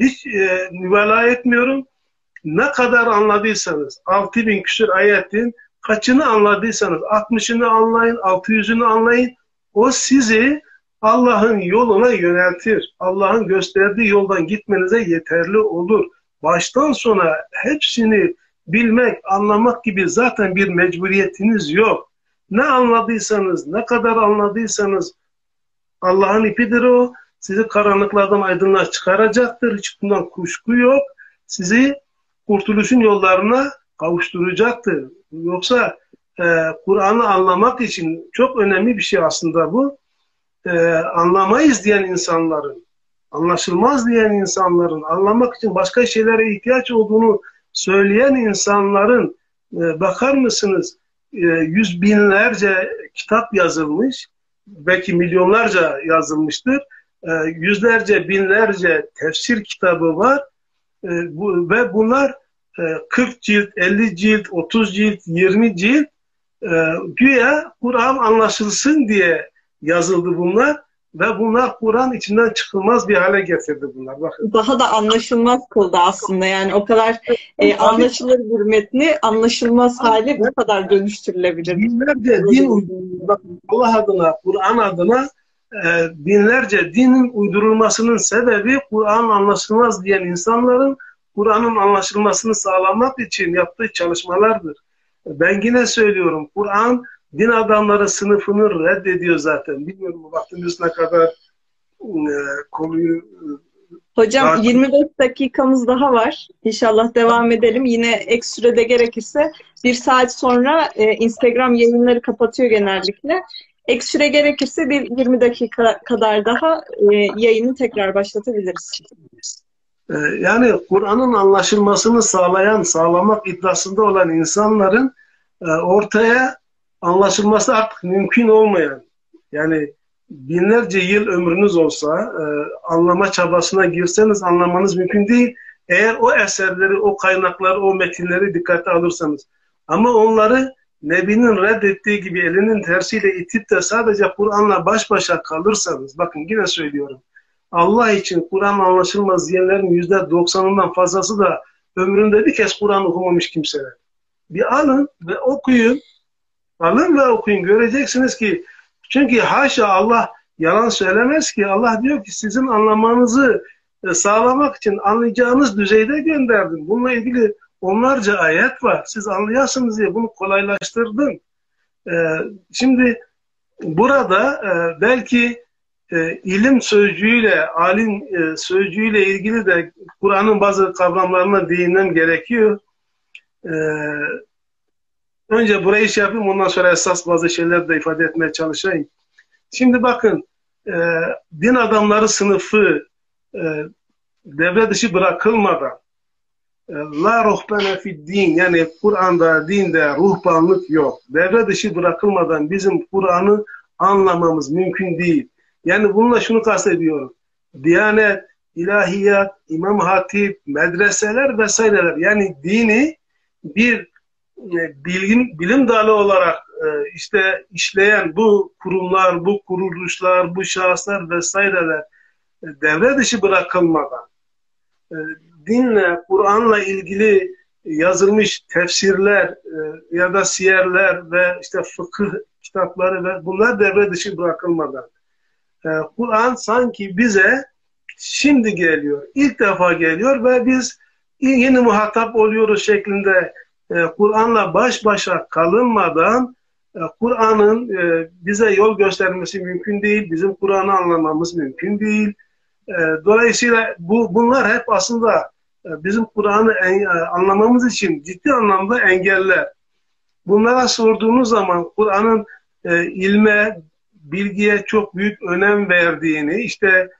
Speaker 2: Hiç e, mübalağa etmiyorum. Ne kadar anladıysanız, 6000 küsur ayetin kaçını anladıysanız, 60'ını anlayın, 600'ünü anlayın. O sizi Allah'ın yoluna yöneltir. Allah'ın gösterdiği yoldan gitmenize yeterli olur. Baştan sona hepsini bilmek, anlamak gibi zaten bir mecburiyetiniz yok. Ne anladıysanız, ne kadar anladıysanız Allah'ın ipidir o. Sizi karanlıklardan aydınlığa çıkaracaktır. Hiç bundan kuşku yok. Sizi kurtuluşun yollarına kavuşturacaktır. Yoksa e, Kur'an'ı anlamak için çok önemli bir şey aslında bu. E, anlamayız diyen insanların, anlaşılmaz diyen insanların anlamak için başka şeylere ihtiyaç olduğunu söyleyen insanların e, bakar mısınız e, yüz binlerce kitap yazılmış belki milyonlarca yazılmıştır. E, yüzlerce binlerce tefsir kitabı var. E, bu, ve bunlar e, 40 cilt 50 cilt 30 cilt 20 cilt e, güya Kur'an anlaşılsın diye yazıldı bunlar ve bunlar Kur'an içinden çıkılmaz bir hale getirdi bunlar. Bakın.
Speaker 1: Daha da anlaşılmaz kıldı aslında. Yani o kadar e, anlaşılır bir metni anlaşılmaz hale bu kadar dönüştürülebilir.
Speaker 2: Binlerce din Allah adına, Kur'an adına e, binlerce dinin uydurulmasının sebebi Kur'an anlaşılmaz diyen insanların Kur'an'ın anlaşılmasını sağlamak için yaptığı çalışmalardır. Ben yine söylüyorum Kur'an din adamları sınıfını reddediyor zaten. Bilmiyorum vaktimiz ne kadar e, konuyu
Speaker 1: Hocam daha... 25 dakikamız daha var. İnşallah devam edelim. Yine ek sürede gerekirse bir saat sonra e, Instagram yayınları kapatıyor genellikle. Ek süre gerekirse bir 20 dakika kadar daha e, yayını tekrar başlatabiliriz.
Speaker 2: E, yani Kur'an'ın anlaşılmasını sağlayan, sağlamak iddiasında olan insanların e, ortaya anlaşılması artık mümkün olmayan, yani binlerce yıl ömrünüz olsa e, anlama çabasına girseniz anlamanız mümkün değil. Eğer o eserleri, o kaynakları, o metinleri dikkate alırsanız. Ama onları Nebi'nin reddettiği gibi elinin tersiyle itip de sadece Kur'an'la baş başa kalırsanız, bakın yine söylüyorum. Allah için Kur'an anlaşılmaz diyenlerin yüzde doksanından fazlası da ömründe bir kez Kur'an okumamış kimseler. Bir alın ve okuyun. Alın ve okuyun. Göreceksiniz ki çünkü haşa Allah yalan söylemez ki. Allah diyor ki sizin anlamanızı e, sağlamak için anlayacağınız düzeyde gönderdim. Bununla ilgili onlarca ayet var. Siz anlayasınız diye bunu kolaylaştırdım. E, şimdi burada e, belki ilim sözcüğüyle, alim sözcüğüyle ilgili de Kur'an'ın bazı kavramlarına değinmem gerekiyor. Önce burayı şey yapayım ondan sonra esas bazı şeyler de ifade etmeye çalışayım. Şimdi bakın e, din adamları sınıfı e, devre dışı bırakılmadan e, la ruhbane fid din yani Kur'an'da dinde ruhbanlık yok. Devre dışı bırakılmadan bizim Kur'an'ı anlamamız mümkün değil. Yani bununla şunu kastediyorum. Diyanet, ilahiyat, imam hatip, medreseler vesaireler yani dini bir bilim, bilim dalı olarak e, işte işleyen bu kurumlar, bu kuruluşlar, bu şahıslar vesaireler e, devre dışı bırakılmadan dinle, Kur'an'la ilgili yazılmış tefsirler ya da siyerler ve işte fıkıh kitapları ve bunlar devre dışı bırakılmadan. Kur'an sanki bize şimdi geliyor, ilk defa geliyor ve biz yeni muhatap oluyoruz şeklinde e, Kur'an'la baş başa kalınmadan e, Kur'an'ın e, bize yol göstermesi mümkün değil. Bizim Kur'an'ı anlamamız mümkün değil. Dolayısıyla bu bunlar hep aslında bizim Kur'an'ı anlamamız için ciddi anlamda engeller. Bunlara sorduğunuz zaman Kur'an'ın ilme, bilgiye çok büyük önem verdiğini, işte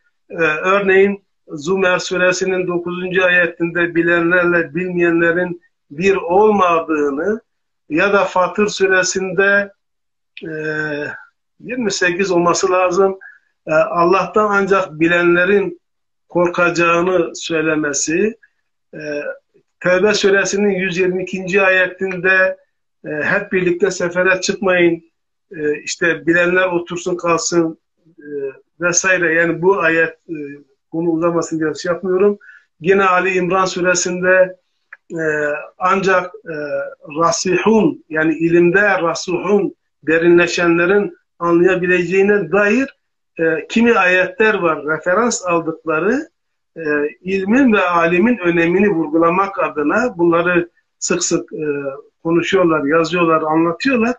Speaker 2: örneğin Zümer suresinin 9. ayetinde bilenlerle bilmeyenlerin bir olmadığını ya da Fatır suresinde e, 28 olması lazım. E, Allah'tan ancak bilenlerin korkacağını söylemesi. E, Tevbe suresinin 122. ayetinde e, hep birlikte sefere çıkmayın, e, işte bilenler otursun kalsın e, vesaire. Yani bu ayet e, konu uzamasın diye şey yapmıyorum. Yine Ali İmran suresinde e, ancak e, rasihun yani ilimde rasuhun derinleşenlerin anlayabileceğine dair e, kimi ayetler var. Referans aldıkları e, ilmin ve alimin önemini vurgulamak adına bunları sık sık e, konuşuyorlar, yazıyorlar, anlatıyorlar.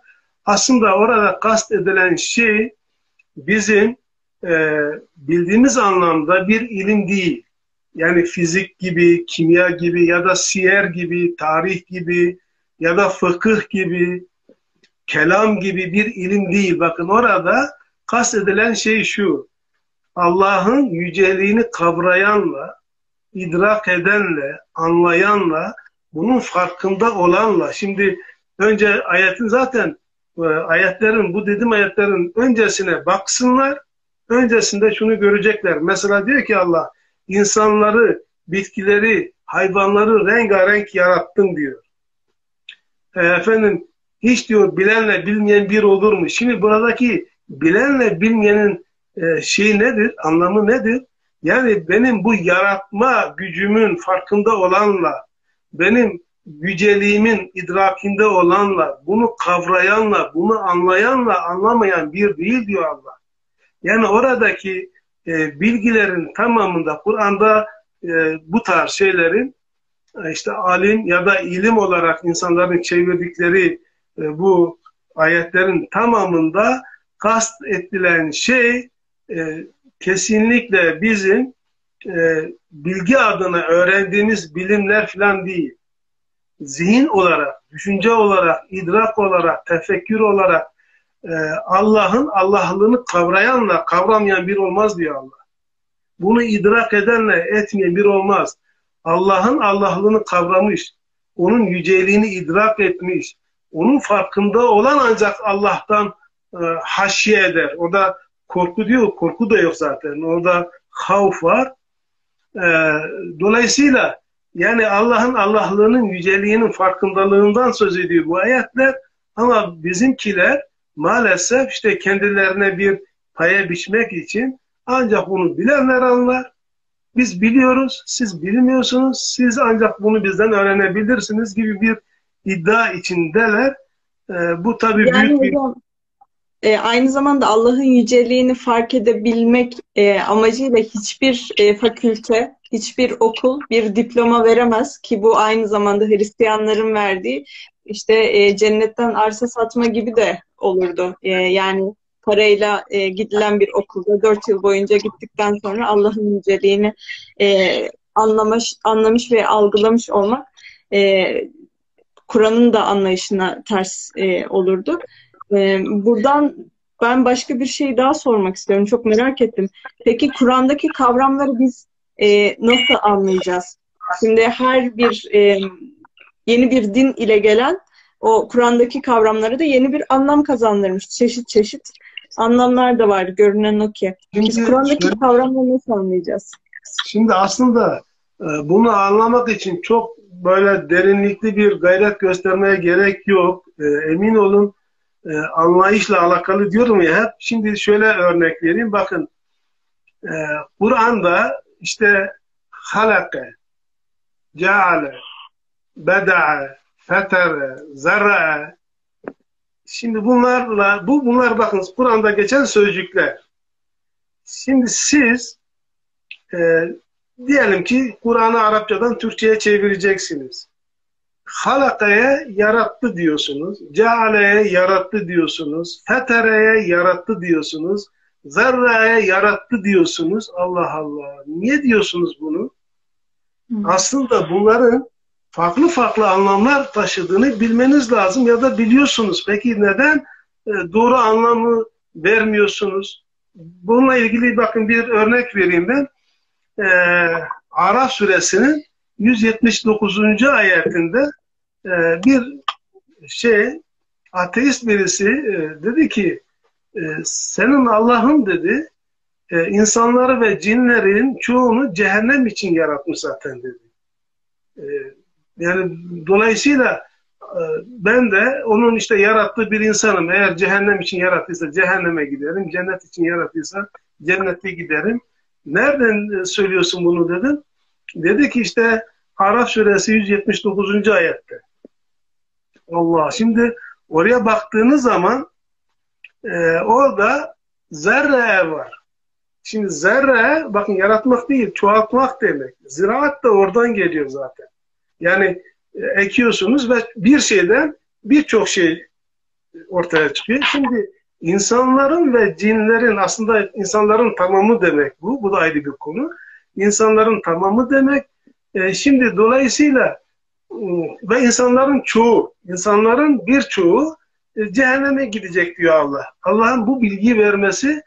Speaker 2: Aslında orada kast edilen şey bizim e, bildiğimiz anlamda bir ilim değil yani fizik gibi, kimya gibi ya da siyer gibi, tarih gibi ya da fıkıh gibi, kelam gibi bir ilim değil. Bakın orada kastedilen şey şu. Allah'ın yüceliğini kavrayanla, idrak edenle, anlayanla, bunun farkında olanla. Şimdi önce ayetin zaten e, ayetlerin, bu dedim ayetlerin öncesine baksınlar. Öncesinde şunu görecekler. Mesela diyor ki Allah insanları, bitkileri, hayvanları rengarenk yarattım diyor. E, efendim hiç diyor bilenle bilmeyen bir olur mu? Şimdi buradaki bilenle bilmeyenin e, şeyi nedir? Anlamı nedir? Yani benim bu yaratma gücümün farkında olanla, benim yüceliğimin idrakinde olanla, bunu kavrayanla, bunu anlayanla anlamayan bir değil diyor Allah. Yani oradaki e, bilgilerin tamamında Kur'an'da e, bu tarz şeylerin e, işte alim ya da ilim olarak insanların çevirdikleri e, bu ayetlerin tamamında kast edilen şey e, kesinlikle bizim e, bilgi adına öğrendiğimiz bilimler falan değil. Zihin olarak, düşünce olarak, idrak olarak, tefekkür olarak Allah'ın Allah'lığını kavrayanla kavramayan bir olmaz diyor Allah. Bunu idrak edenle etmeyen bir olmaz. Allah'ın Allah'lığını kavramış, onun yüceliğini idrak etmiş, onun farkında olan ancak Allah'tan e, haşye eder. Orada korku diyor, korku da yok zaten. Orada havf var. E, dolayısıyla yani Allah'ın Allah'lığının yüceliğinin farkındalığından söz ediyor bu ayetler. Ama bizimkiler maalesef işte kendilerine bir paya biçmek için ancak bunu bilenler anlar. Biz biliyoruz, siz bilmiyorsunuz. Siz ancak bunu bizden öğrenebilirsiniz gibi bir iddia içindeler. E, bu tabii yani büyük bir... Hocam,
Speaker 1: e, aynı zamanda Allah'ın yüceliğini fark edebilmek e, amacıyla hiçbir e, fakülte, hiçbir okul bir diploma veremez ki bu aynı zamanda Hristiyanların verdiği işte e, cennetten arsa satma gibi de olurdu. E, yani parayla e, gidilen bir okulda dört yıl boyunca gittikten sonra Allah'ın yüceliğini e, anlamış, anlamış ve algılamış olmak e, Kur'an'ın da anlayışına ters e, olurdu. E, buradan ben başka bir şey daha sormak istiyorum. Çok merak ettim. Peki Kur'an'daki kavramları biz e, nasıl anlayacağız? Şimdi her bir e, yeni bir din ile gelen o Kur'an'daki kavramları da yeni bir anlam kazandırmış. Çeşit çeşit anlamlar da var. Görünen o ki. Biz Kur'an'daki kavramları nasıl anlayacağız?
Speaker 2: Şimdi aslında e, bunu anlamak için çok böyle derinlikli bir gayret göstermeye gerek yok. E, emin olun e, anlayışla alakalı diyorum ya hep. Şimdi şöyle örnek vereyim. Bakın Kur'an'da işte halake, ceale, beda'a, fetere, zerra'a Şimdi bunlarla, bu bunlar bakınız Kur'an'da geçen sözcükler. Şimdi siz e, diyelim ki Kur'an'ı Arapçadan Türkçe'ye çevireceksiniz. Halakaya yarattı diyorsunuz. Ceale'ye yarattı diyorsunuz. Fetere'ye yarattı diyorsunuz. Zerra'ya yarattı diyorsunuz. Allah Allah. Niye diyorsunuz bunu? Hı. Aslında bunların farklı farklı anlamlar taşıdığını bilmeniz lazım ya da biliyorsunuz. Peki neden e, doğru anlamı vermiyorsunuz? Bununla ilgili bakın bir örnek vereyim ben. E, Araf suresinin 179. ayetinde e, bir şey ateist birisi e, dedi ki e, senin Allah'ın dedi e, insanları ve cinlerin çoğunu cehennem için yaratmış zaten dedi. E, yani dolayısıyla e, ben de onun işte yarattığı bir insanım. Eğer cehennem için yarattıysa cehenneme giderim. Cennet için yarattıysa cennete giderim. Nereden e, söylüyorsun bunu dedim. Dedi ki işte Araf suresi 179. ayette. Allah. Şimdi oraya baktığınız zaman e, orada zerre var. Şimdi zerre bakın yaratmak değil çoğaltmak demek. Ziraat da oradan geliyor zaten. Yani e, ekiyorsunuz ve bir şeyden birçok şey ortaya çıkıyor. Şimdi insanların ve cinlerin aslında insanların tamamı demek bu. Bu da ayrı bir konu. İnsanların tamamı demek. E, şimdi dolayısıyla e, ve insanların çoğu, insanların birçoğu e, cehenneme gidecek diyor Allah. Allah'ın bu bilgiyi vermesi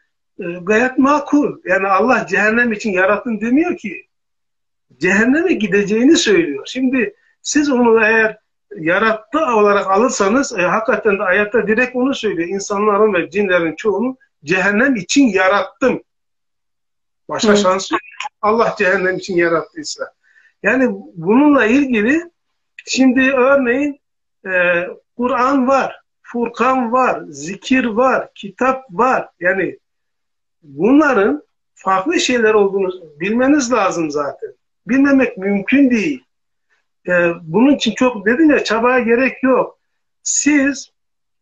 Speaker 2: gayet makul. Yani Allah cehennem için yarattın demiyor ki cehenneme gideceğini söylüyor. Şimdi siz onu eğer yarattı olarak alırsanız e, hakikaten de ayette direkt onu söylüyor. İnsanların ve cinlerin çoğunu cehennem için yarattım. Başka Hı. şans yok. Allah cehennem için yarattıysa. Yani bununla ilgili şimdi örneğin e, Kur'an var, Furkan var, zikir var, kitap var. Yani bunların farklı şeyler olduğunu bilmeniz lazım zaten bilmemek mümkün değil. E, bunun için çok dedim ya çabaya gerek yok. Siz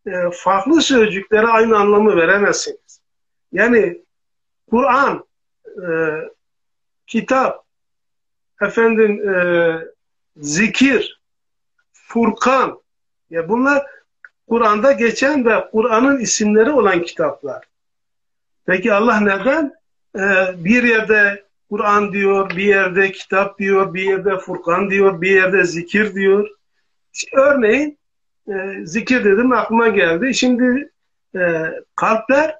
Speaker 2: e, farklı sözcüklere aynı anlamı veremezsiniz. Yani Kur'an, e, kitap, efendim e, zikir, Furkan, ya bunlar Kur'an'da geçen ve Kur'an'ın isimleri olan kitaplar. Peki Allah neden e, bir yerde Kur'an diyor, bir yerde kitap diyor, bir yerde Furkan diyor, bir yerde zikir diyor. Örneğin e, zikir dedim aklıma geldi. Şimdi e, kalpler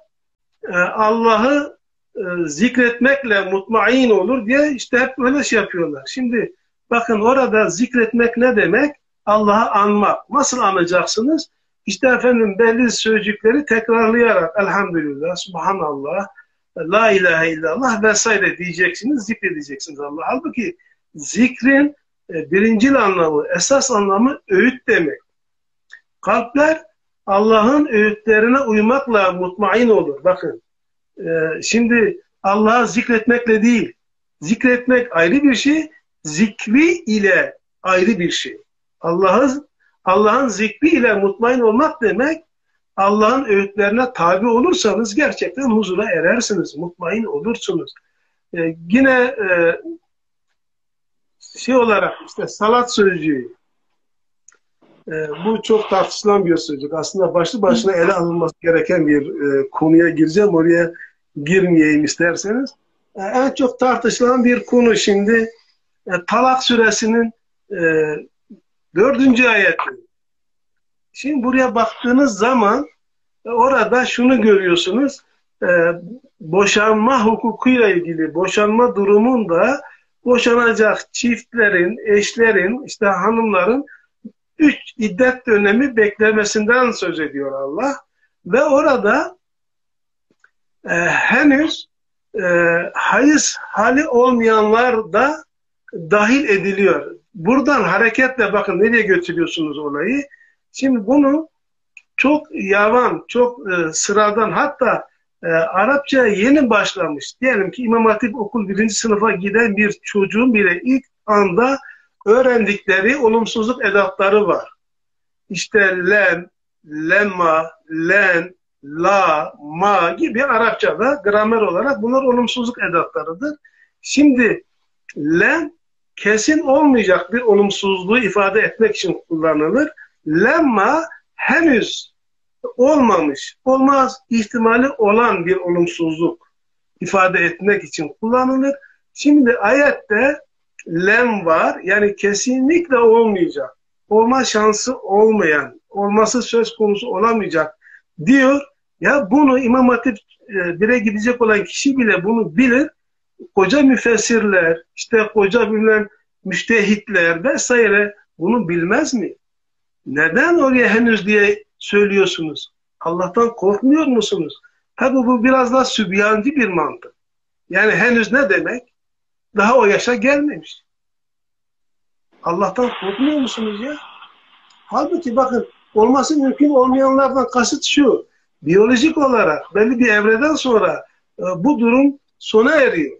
Speaker 2: e, Allah'ı e, zikretmekle mutmain olur diye işte hep öyle şey yapıyorlar. Şimdi bakın orada zikretmek ne demek? Allah'ı anmak. Nasıl anacaksınız? İşte efendim belli sözcükleri tekrarlayarak elhamdülillah, subhanallah, la ilahe illallah vesaire diyeceksiniz, zikredeceksiniz Allah. Halbuki zikrin e, birincil anlamı, esas anlamı öğüt demek. Kalpler Allah'ın öğütlerine uymakla mutmain olur. Bakın, e, şimdi Allah'ı zikretmekle değil, zikretmek ayrı bir şey, zikri ile ayrı bir şey. Allah'ı Allah'ın zikri ile mutmain olmak demek Allah'ın öğütlerine tabi olursanız gerçekten huzura erersiniz, mutmain olursunuz. Ee, yine e, şey olarak işte salat sözcüğü e, bu çok tartışılan bir sözcük. Aslında başlı başına ele alınması gereken bir e, konuya gireceğim. Oraya girmeyeyim isterseniz. E, en çok tartışılan bir konu şimdi e, Talak suresinin e, dördüncü ayeti. Şimdi buraya baktığınız zaman e, orada şunu görüyorsunuz. E, boşanma hukukuyla ilgili boşanma durumunda boşanacak çiftlerin, eşlerin, işte hanımların üç iddet dönemi beklemesinden söz ediyor Allah. Ve orada e, henüz e, hayız hali olmayanlar da dahil ediliyor. Buradan hareketle bakın nereye götürüyorsunuz olayı. Şimdi bunu çok yavan, çok e, sıradan hatta e, Arapça yeni başlamış. Diyelim ki İmam Hatip okul birinci sınıfa giden bir çocuğun bile ilk anda öğrendikleri olumsuzluk edatları var. İşte len, lemma, len, la, ma gibi Arapçada gramer olarak bunlar olumsuzluk edatlarıdır. Şimdi len kesin olmayacak bir olumsuzluğu ifade etmek için kullanılır. Lemma henüz olmamış, olmaz ihtimali olan bir olumsuzluk ifade etmek için kullanılır. Şimdi ayette lem var. Yani kesinlikle olmayacak. Olma şansı olmayan, olması söz konusu olamayacak diyor. Ya bunu İmam Hatip e, bire gidecek olan kişi bile bunu bilir. Koca müfessirler, işte koca bilmem müştehitler vesaire bunu bilmez mi? Neden oraya henüz diye söylüyorsunuz? Allah'tan korkmuyor musunuz? Tabi bu biraz daha sübyancı bir mantık. Yani henüz ne demek? Daha o yaşa gelmemiş. Allah'tan korkmuyor musunuz ya? Halbuki bakın olması mümkün olmayanlardan kasıt şu. Biyolojik olarak belli bir evreden sonra e, bu durum sona eriyor.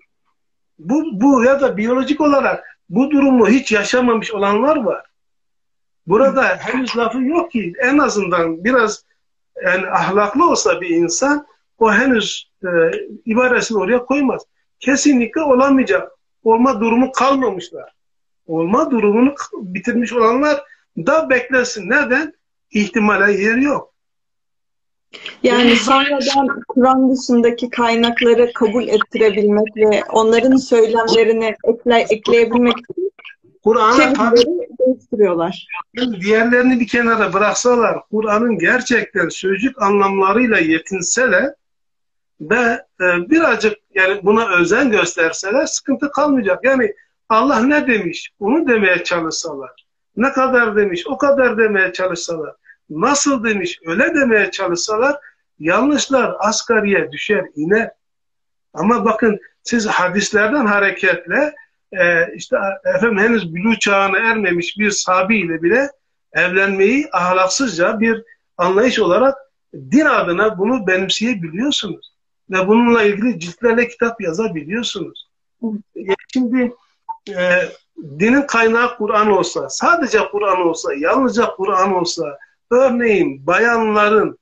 Speaker 2: Bu, bu ya da biyolojik olarak bu durumu hiç yaşamamış olanlar var. Burada henüz lafı yok ki en azından biraz yani ahlaklı olsa bir insan o henüz e, ibaresini oraya koymaz. Kesinlikle olamayacak. Olma durumu kalmamışlar. Olma durumunu bitirmiş olanlar da beklesin. Neden? İhtimale yer yok.
Speaker 1: Yani sonradan Kur'an dışındaki kaynakları kabul ettirebilmek ve onların söylemlerini ekle, ekleyebilmek için Kur'an'a değiştiriyorlar.
Speaker 2: Diğerlerini bir kenara bıraksalar, Kur'an'ın gerçekten sözcük anlamlarıyla yetinseler ve e, birazcık yani buna özen gösterseler sıkıntı kalmayacak. Yani Allah ne demiş? Onu demeye çalışsalar. Ne kadar demiş? O kadar demeye çalışsalar. Nasıl demiş? Öyle demeye çalışsalar yanlışlar asgariye düşer, iner. Ama bakın siz hadislerden hareketle e, işte efendim henüz bülü çağına ermemiş bir sahabiyle bile evlenmeyi ahlaksızca bir anlayış olarak din adına bunu benimseyebiliyorsunuz. Ve bununla ilgili ciltlerle kitap yazabiliyorsunuz. Şimdi e, dinin kaynağı Kur'an olsa, sadece Kur'an olsa, yalnızca Kur'an olsa, örneğin bayanların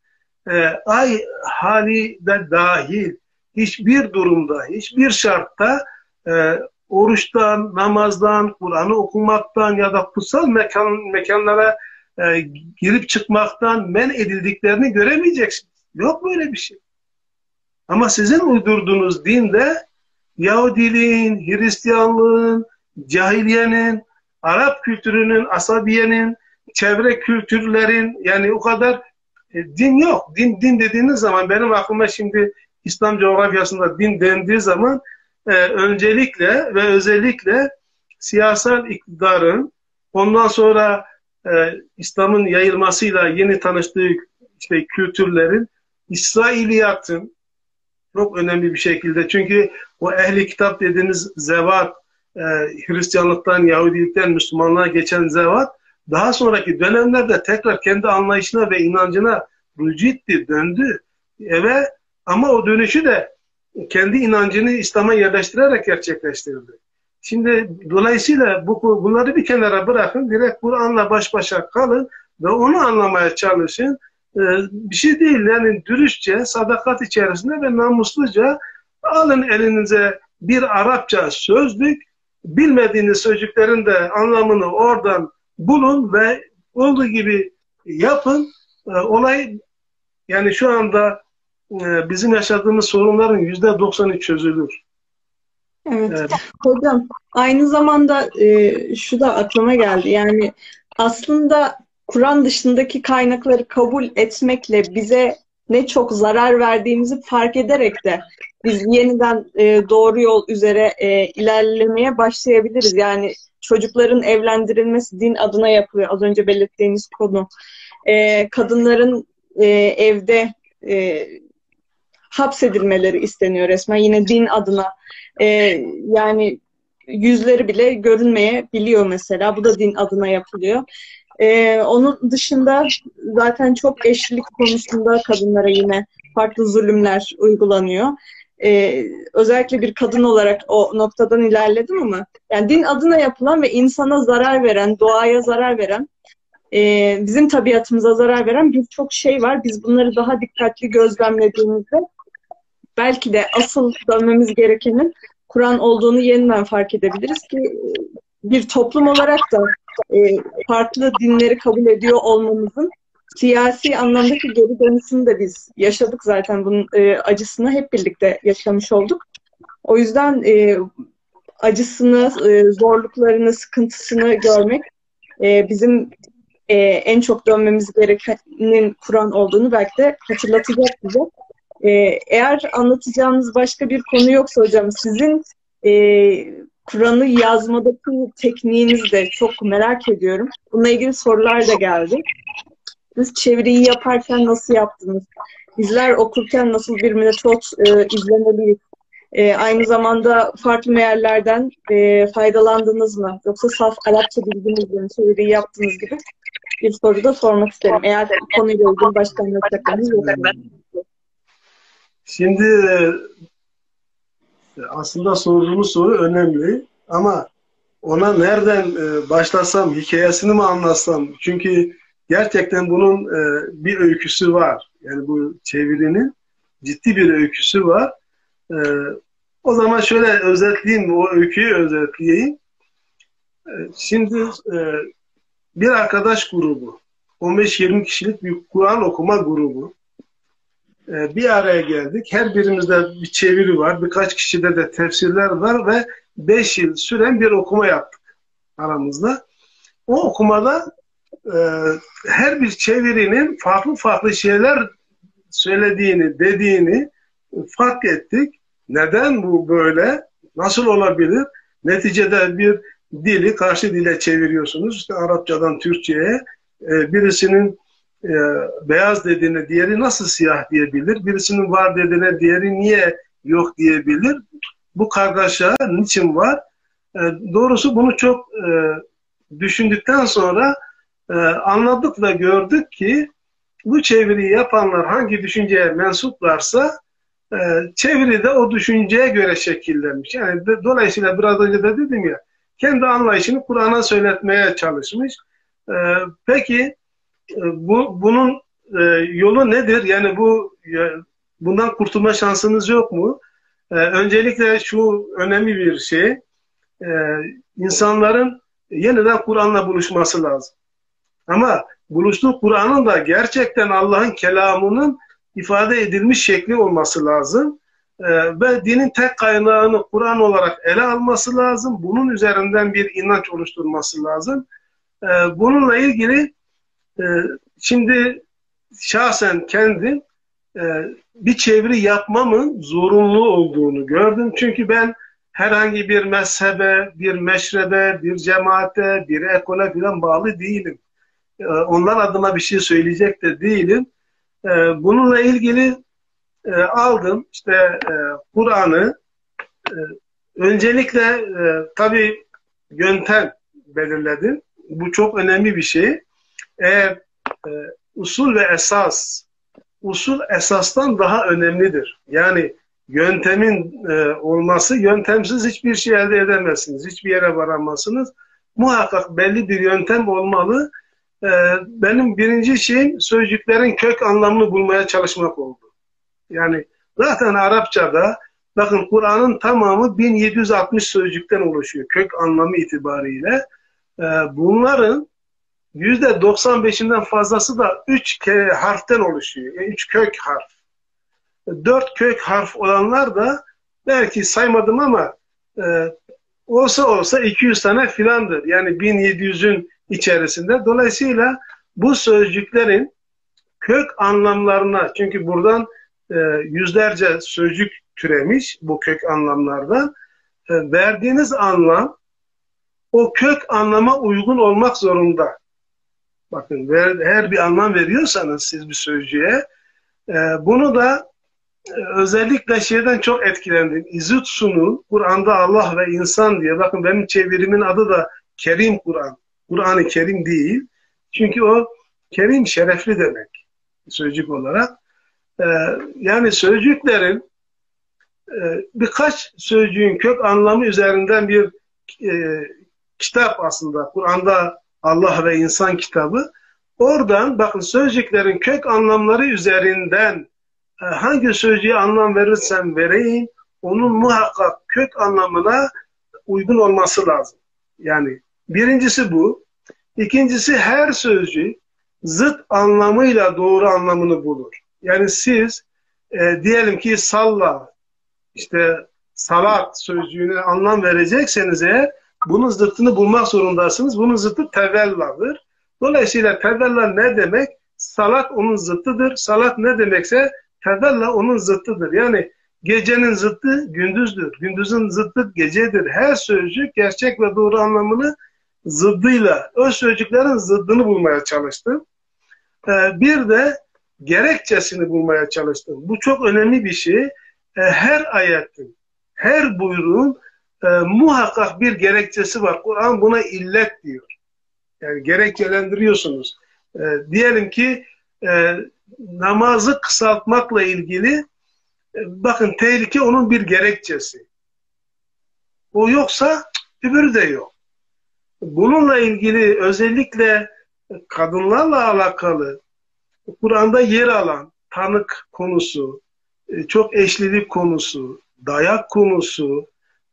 Speaker 2: e, ay hali de dahil hiçbir durumda, hiçbir şartta e, oruçtan, namazdan, Kur'an'ı okumaktan ya da kutsal mekan, mekanlara e, girip çıkmaktan men edildiklerini göremeyeceksiniz. Yok böyle bir şey. Ama sizin uydurduğunuz dinde Yahudiliğin, Hristiyanlığın, cahiliyenin, Arap kültürünün, asabiyenin, çevre kültürlerin yani o kadar e, din yok. Din din dediğiniz zaman benim aklıma şimdi İslam coğrafyasında din dendiği zaman e, öncelikle ve özellikle siyasal iktidarın ondan sonra e, İslam'ın yayılmasıyla yeni tanıştığı işte kültürlerin İsrailiyatın çok önemli bir şekilde çünkü o ehli kitap dediğiniz zevat e, Hristiyanlıktan, Yahudilikten Müslümanlığa geçen zevat daha sonraki dönemlerde tekrar kendi anlayışına ve inancına rücu etti, döndü. Eve ama o dönüşü de kendi inancını İslam'a yerleştirerek gerçekleştirdi. Şimdi dolayısıyla bu, bunları bir kenara bırakın, direkt Kur'an'la baş başa kalın ve onu anlamaya çalışın. Ee, bir şey değil yani dürüstçe, sadakat içerisinde ve namusluca alın elinize bir Arapça sözlük, bilmediğiniz sözcüklerin de anlamını oradan bulun ve olduğu gibi yapın. Ee, olay yani şu anda e, bizim yaşadığımız sorunların yüzde doksanı çözülür.
Speaker 1: Evet. evet. Hocam aynı zamanda e, şu da aklıma geldi. Yani aslında Kur'an dışındaki kaynakları kabul etmekle bize ne çok zarar verdiğimizi fark ederek de biz yeniden e, doğru yol üzere e, ilerlemeye başlayabiliriz. Yani çocukların evlendirilmesi din adına yapılıyor. Az önce belirttiğiniz konu. E, kadınların e, evde e, hapsedilmeleri isteniyor resmen. Yine din adına. E, yani yüzleri bile görünmeyebiliyor mesela. Bu da din adına yapılıyor. Ee, onun dışında zaten çok eşlilik konusunda kadınlara yine farklı zulümler uygulanıyor. Ee, özellikle bir kadın olarak o noktadan ilerledim ama yani din adına yapılan ve insana zarar veren, doğaya zarar veren, e, bizim tabiatımıza zarar veren birçok şey var. Biz bunları daha dikkatli gözlemlediğimizde belki de asıl dönmemiz gerekenin Kur'an olduğunu yeniden fark edebiliriz ki bir toplum olarak da e, farklı dinleri kabul ediyor olmamızın siyasi anlamdaki geri dönüşünü de biz yaşadık zaten bunun e, acısını hep birlikte yaşamış olduk. O yüzden e, acısını, e, zorluklarını, sıkıntısını görmek e, bizim e, en çok dönmemiz gerekenin Kur'an olduğunu belki de hatırlatacak bize. E, eğer anlatacağımız başka bir konu yoksa hocam sizin e, Kur'an'ı yazmadaki tekniğinizi de çok merak ediyorum. Bununla ilgili sorular da geldi. Siz çeviriyi yaparken nasıl yaptınız? Bizler okurken nasıl bir metot e, izlemeliyiz? E, aynı zamanda farklı meallerden e, faydalandınız mı? Yoksa saf Arapça bildiğiniz mi? Çeviriyi yaptığınız gibi bir soru da sormak isterim. Eğer konuyla ilgili başka anlatacaklarınız yok.
Speaker 2: Şimdi aslında sorduğunuz soru önemli ama ona nereden e, başlasam, hikayesini mi anlatsam? Çünkü gerçekten bunun e, bir öyküsü var. Yani bu çevirinin ciddi bir öyküsü var. E, o zaman şöyle özetleyeyim, o öyküyü özetleyeyim. Şimdi bir arkadaş grubu, 15-20 kişilik bir Kur'an okuma grubu. Ee, bir araya geldik. Her birimizde bir çeviri var. Birkaç kişide de tefsirler var ve 5 yıl süren bir okuma yaptık aramızda. O okumada e, her bir çevirinin farklı farklı şeyler söylediğini, dediğini fark ettik. Neden bu böyle? Nasıl olabilir? Neticede bir dili karşı dile çeviriyorsunuz. İşte Arapçadan Türkçe'ye. E, birisinin e, beyaz dediğine diğeri nasıl siyah diyebilir? Birisinin var dediğine diğeri niye yok diyebilir? Bu kargaşa niçin var? E, doğrusu bunu çok e, düşündükten sonra e, anladık ve gördük ki bu çeviriyi yapanlar hangi düşünceye mensuplarsa e, çeviri de o düşünceye göre şekillenmiş. Yani de, dolayısıyla biraz önce de dedim ya kendi anlayışını Kur'an'a söyletmeye çalışmış. E, peki bu bunun e, yolu nedir? Yani bu ya, bundan kurtulma şansınız yok mu? e, öncelikle şu önemli bir şey, e, insanların yeniden Kur'an'la buluşması lazım. Ama buluştuğu Kur'an'ın da gerçekten Allah'ın kelamının ifade edilmiş şekli olması lazım. Ee, ve dinin tek kaynağını Kur'an olarak ele alması lazım. Bunun üzerinden bir inanç oluşturması lazım. Ee, bununla ilgili e, şimdi şahsen kendim e, bir çeviri yapmamın zorunlu olduğunu gördüm. Çünkü ben herhangi bir mezhebe, bir meşrebe, bir cemaate, bir ekole falan bağlı değilim. Ee, onlar adına bir şey söyleyecek de değilim. Bununla ilgili e, aldım işte e, Kur'an'ı e, öncelikle e, tabi yöntem belirledim. Bu çok önemli bir şey. Eğer e, usul ve esas usul esastan daha önemlidir. Yani yöntemin e, olması yöntemsiz hiçbir şey elde edemezsiniz. Hiçbir yere varamazsınız. Muhakkak belli bir yöntem olmalı. E, benim birinci şeyim sözcüklerin kök anlamını bulmaya çalışmak oldu. Yani zaten Arapçada bakın Kur'an'ın tamamı 1760 sözcükten oluşuyor kök anlamı itibariyle. Ee, bunların %95'inden fazlası da 3 harften oluşuyor. Yani 3 kök harf. 4 kök harf olanlar da belki saymadım ama e, olsa olsa 200 tane filandır. Yani 1700'ün içerisinde. Dolayısıyla bu sözcüklerin kök anlamlarına çünkü buradan e, yüzlerce sözcük türemiş bu kök anlamlardan. E, verdiğiniz anlam o kök anlama uygun olmak zorunda. Bakın ver, her bir anlam veriyorsanız siz bir sözcüğe e, bunu da e, özellikle şeyden çok etkilendim. İzutsu'nun Kur'an'da Allah ve insan diye bakın benim çevirimin adı da Kerim Kur'an. Kur'an-ı Kerim değil. Çünkü o Kerim şerefli demek sözcük olarak. Ee, yani sözcüklerin e, birkaç sözcüğün kök anlamı üzerinden bir e, kitap aslında. Kur'an'da Allah ve İnsan kitabı. Oradan bakın sözcüklerin kök anlamları üzerinden e, hangi sözcüğe anlam verirsem vereyim onun muhakkak kök anlamına uygun olması lazım. Yani birincisi bu. İkincisi her sözcük zıt anlamıyla doğru anlamını bulur. Yani siz e, diyelim ki salla işte salat sözcüğüne anlam verecekseniz eğer bunun zıttını bulmak zorundasınız. Bunun zıttı tevelladır. Dolayısıyla tevella ne demek? Salat onun zıttıdır. Salat ne demekse tevella onun zıttıdır. Yani gecenin zıttı gündüzdür. Gündüzün zıttı gecedir. Her sözcük gerçek ve doğru anlamını zıddıyla, o sözcüklerin zıddını bulmaya çalıştım. Ee, bir de gerekçesini bulmaya çalıştım. Bu çok önemli bir şey. E, her ayetin, her buyruğun e, muhakkak bir gerekçesi var. Kur'an buna illet diyor. Yani gerekçelendiriyorsunuz. E, diyelim ki e, namazı kısaltmakla ilgili e, bakın tehlike onun bir gerekçesi. O yoksa öbürü de yok. Bununla ilgili özellikle kadınlarla alakalı Kur'an'da yer alan tanık konusu, e, çok eşlilik konusu, dayak konusu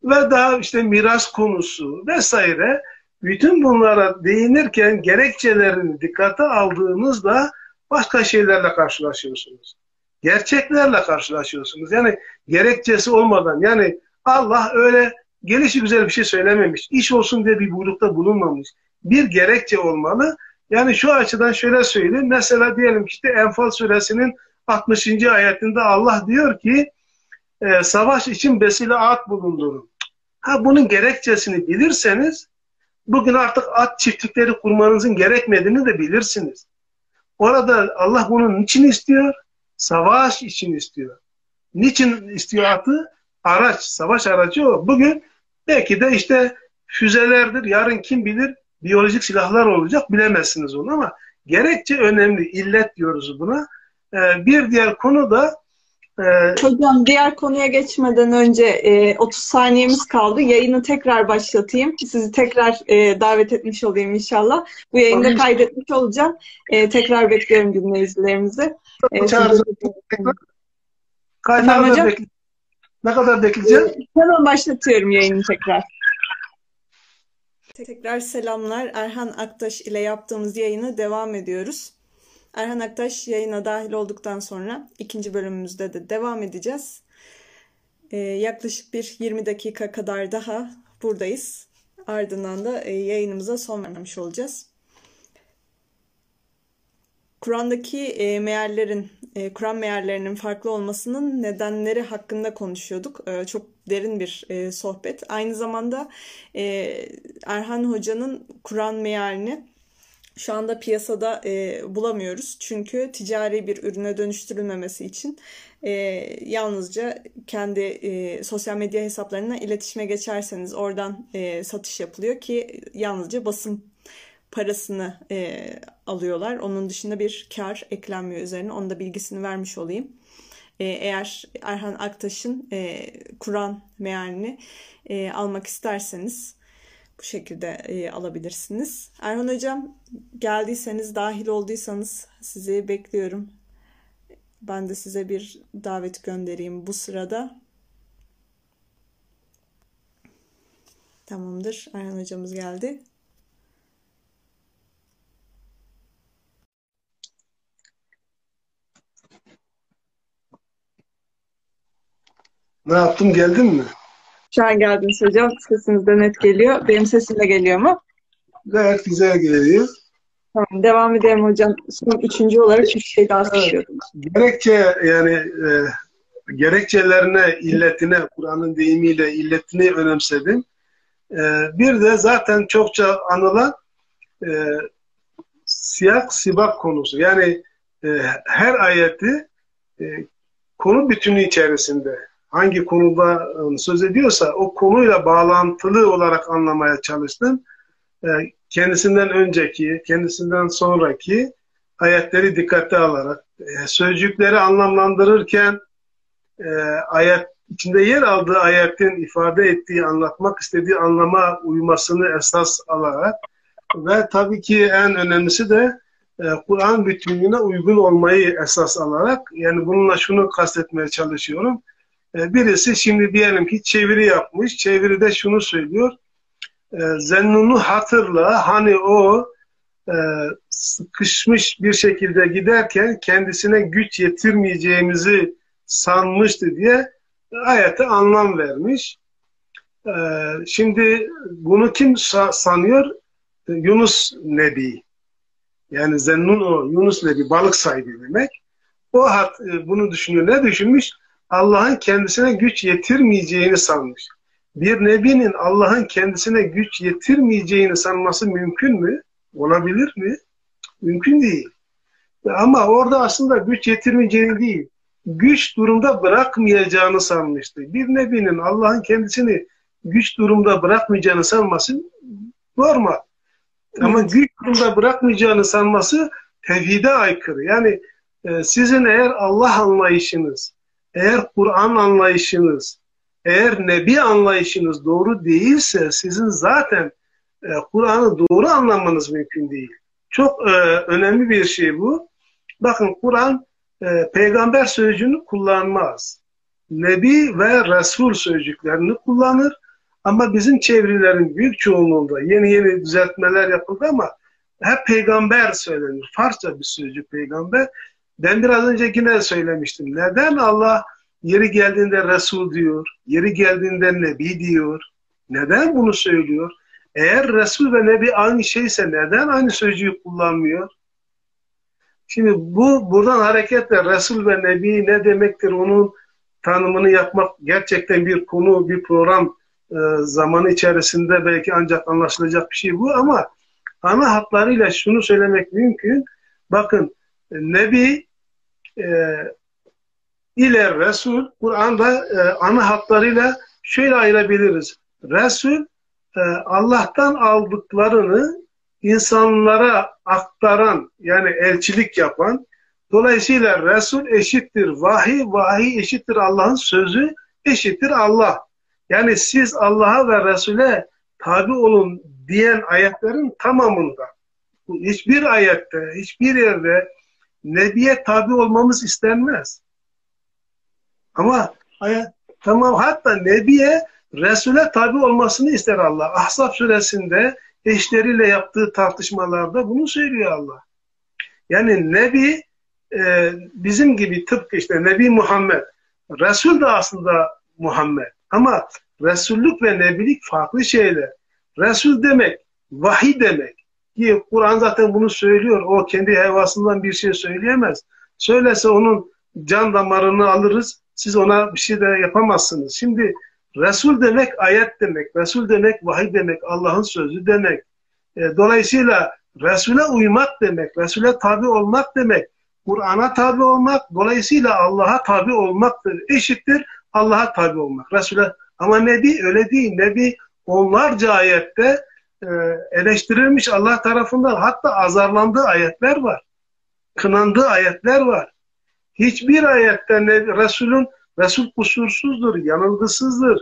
Speaker 2: ve daha işte miras konusu vesaire bütün bunlara değinirken gerekçelerini dikkate aldığınızda başka şeylerle karşılaşıyorsunuz. Gerçeklerle karşılaşıyorsunuz. Yani gerekçesi olmadan yani Allah öyle gelişi güzel bir şey söylememiş. İş olsun diye bir buyrukta bulunmamış. Bir gerekçe olmalı yani şu açıdan şöyle söyleyeyim. Mesela diyelim ki işte Enfal suresinin 60. ayetinde Allah diyor ki e, savaş için besile at bulundurun. Ha bunun gerekçesini bilirseniz bugün artık at çiftlikleri kurmanızın gerekmediğini de bilirsiniz. Orada Allah bunun niçin istiyor? Savaş için istiyor. Niçin istiyor atı? Araç, savaş aracı o. Bugün belki de işte füzelerdir. Yarın kim bilir biyolojik silahlar olacak bilemezsiniz onu ama gerekçe önemli. illet diyoruz buna. Ee, bir diğer konu da
Speaker 1: e, Hocam diğer konuya geçmeden önce e, 30 saniyemiz kaldı. Yayını tekrar başlatayım. Sizi tekrar e, davet etmiş olayım inşallah. Bu yayını da kaydetmiş olacağım. E, tekrar bekliyorum dinleyicilerimizi. E,
Speaker 2: hocam? Ne kadar bekleyeceğim?
Speaker 1: Hemen başlatıyorum yayını tekrar. Tekrar selamlar. Erhan Aktaş ile yaptığımız yayını devam ediyoruz. Erhan Aktaş yayına dahil olduktan sonra ikinci bölümümüzde de devam edeceğiz. Ee, yaklaşık bir 20 dakika kadar daha buradayız. Ardından da e, yayınımıza son vermiş olacağız. Kur'an'daki e, e, Kur'an meallerinin farklı olmasının nedenleri hakkında konuşuyorduk. E, çok derin bir e, sohbet. Aynı zamanda Erhan Hoca'nın Kur'an mealini şu anda piyasada e, bulamıyoruz. Çünkü ticari bir ürüne dönüştürülmemesi için e, yalnızca kendi e, sosyal medya hesaplarına iletişime geçerseniz oradan e, satış yapılıyor ki yalnızca basın parasını e, alıyorlar. Onun dışında bir kar eklenmiyor üzerine. Onun da bilgisini vermiş olayım. E, eğer Erhan Aktaş'ın e, Kur'an mealini e, almak isterseniz bu şekilde e, alabilirsiniz. Erhan Hocam geldiyseniz, dahil olduysanız sizi bekliyorum. Ben de size bir davet göndereyim bu sırada. Tamamdır. Erhan hocamız geldi.
Speaker 2: Ne yaptım geldin mi?
Speaker 1: Şu an geldiniz hocam. Sesiniz de net geliyor. Benim sesim de geliyor mu?
Speaker 2: Gayet güzel geliyor.
Speaker 1: Tamam, devam edelim hocam. Son üçüncü olarak bir şey daha söylüyordum.
Speaker 2: Gerekçe yani e, gerekçelerine, illetine, Kur'an'ın deyimiyle illetini önemsedim. E, bir de zaten çokça anılan e, siyak sibak konusu. Yani e, her ayeti e, konu bütünü içerisinde hangi konuda e, söz ediyorsa o konuyla bağlantılı olarak anlamaya çalıştım. E, kendisinden önceki, kendisinden sonraki ayetleri dikkate alarak e, sözcükleri anlamlandırırken ayet içinde yer aldığı ayetin ifade ettiği, anlatmak istediği anlama uymasını esas alarak ve tabii ki en önemlisi de Kur'an bütünlüğüne uygun olmayı esas alarak yani bununla şunu kastetmeye çalışıyorum e, birisi şimdi diyelim ki çeviri yapmış. Çeviride şunu söylüyor. E, Zennun'u hatırla hani o e, sıkışmış bir şekilde giderken kendisine güç yetirmeyeceğimizi sanmıştı diye ayete anlam vermiş. Şimdi bunu kim sanıyor? Yunus Nebi. Yani Zennun o, Yunus Nebi balık sahibi demek. O hat, bunu düşünüyor. Ne düşünmüş? Allah'ın kendisine güç yetirmeyeceğini sanmış. Bir nebinin Allah'ın kendisine güç yetirmeyeceğini sanması mümkün mü? Olabilir mi? Mümkün değil. Ama orada aslında güç yetirmeyeceğini değil, güç durumda bırakmayacağını sanmıştı. Bir nebinin Allah'ın kendisini güç durumda bırakmayacağını sanması normal. Ama güç durumda bırakmayacağını sanması tevhide aykırı. Yani e, sizin eğer Allah anlayışınız, eğer Kur'an anlayışınız, eğer Nebi anlayışınız doğru değilse sizin zaten e, Kur'an'ı doğru anlamanız mümkün değil. Çok e, önemli bir şey bu. Bakın Kur'an e, peygamber sözcüğünü kullanmaz. Nebi ve Resul sözcüklerini kullanır. Ama bizim çevirilerin büyük çoğunluğunda yeni yeni düzeltmeler yapıldı ama hep peygamber söylenir. Farsça bir sözcük peygamber. Ben biraz önce yine söylemiştim. Neden Allah yeri geldiğinde Resul diyor, yeri geldiğinde Nebi diyor? Neden bunu söylüyor? Eğer Resul ve Nebi aynı şeyse neden aynı sözcüğü kullanmıyor? Şimdi bu buradan hareketle Resul ve Nebi ne demektir onun tanımını yapmak gerçekten bir konu, bir program e, zamanı içerisinde belki ancak anlaşılacak bir şey bu ama ana hatlarıyla şunu söylemek mümkün. Bakın Nebi e, ile Resul Kur'an'da e, ana hatlarıyla şöyle ayırabiliriz. Resul e, Allah'tan aldıklarını insanlara aktaran yani elçilik yapan dolayısıyla Resul eşittir vahiy, vahiy eşittir Allah'ın sözü eşittir Allah. Yani siz Allah'a ve Resul'e tabi olun diyen ayetlerin tamamında hiçbir ayette, hiçbir yerde Nebiye tabi olmamız istenmez. Ama Tamam hatta Nebi'ye Resul'e tabi olmasını ister Allah. Ahzab suresinde eşleriyle yaptığı tartışmalarda bunu söylüyor Allah. Yani Nebi e, bizim gibi tıpkı işte Nebi Muhammed. Resul de aslında Muhammed. Ama Resullük ve Nebilik farklı şeyler. Resul demek, vahiy demek. Ki Kur'an zaten bunu söylüyor. O kendi hevasından bir şey söyleyemez. Söylese onun can damarını alırız. Siz ona bir şey de yapamazsınız. Şimdi Resul demek ayet demek. Resul demek vahiy demek. Allah'ın sözü demek. E, dolayısıyla Resul'e uymak demek. Resul'e tabi olmak demek. Kur'an'a tabi olmak. Dolayısıyla Allah'a tabi olmaktır. Eşittir Allah'a tabi olmak. Resul'e ama Nebi öyle değil. Nebi onlarca ayette eleştirilmiş Allah tarafından. Hatta azarlandığı ayetler var. Kınandığı ayetler var. Hiçbir ayette Resul'ün Resul kusursuzdur, yanılgısızdır.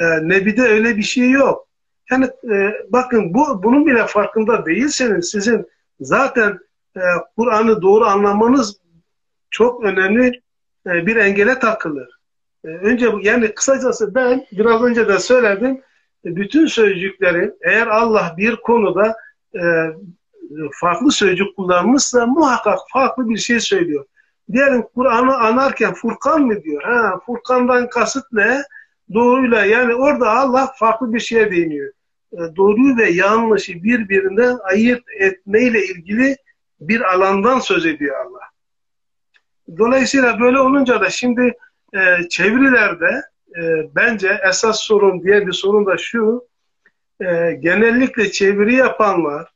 Speaker 2: E, Nebi'de öyle bir şey yok. Yani e, bakın bu bunun bile farkında değilseniz sizin zaten e, Kur'an'ı doğru anlamanız çok önemli e, bir engele takılır. E, önce yani kısacası ben biraz önce de söyledim e, bütün sözcüklerin eğer Allah bir konuda e, farklı sözcük kullanmışsa muhakkak farklı bir şey söylüyor. Diyelim Kur'an'ı anarken Furkan mı diyor? Ha, Furkan'dan kasıt ne? Doğruyla yani orada Allah farklı bir şeye değiniyor. E, doğruyu ve yanlışı birbirinden ayırt etmeyle ilgili bir alandan söz ediyor Allah. Dolayısıyla böyle olunca da şimdi e, çevirilerde e, bence esas sorun diye bir sorun da şu e, genellikle çeviri yapanlar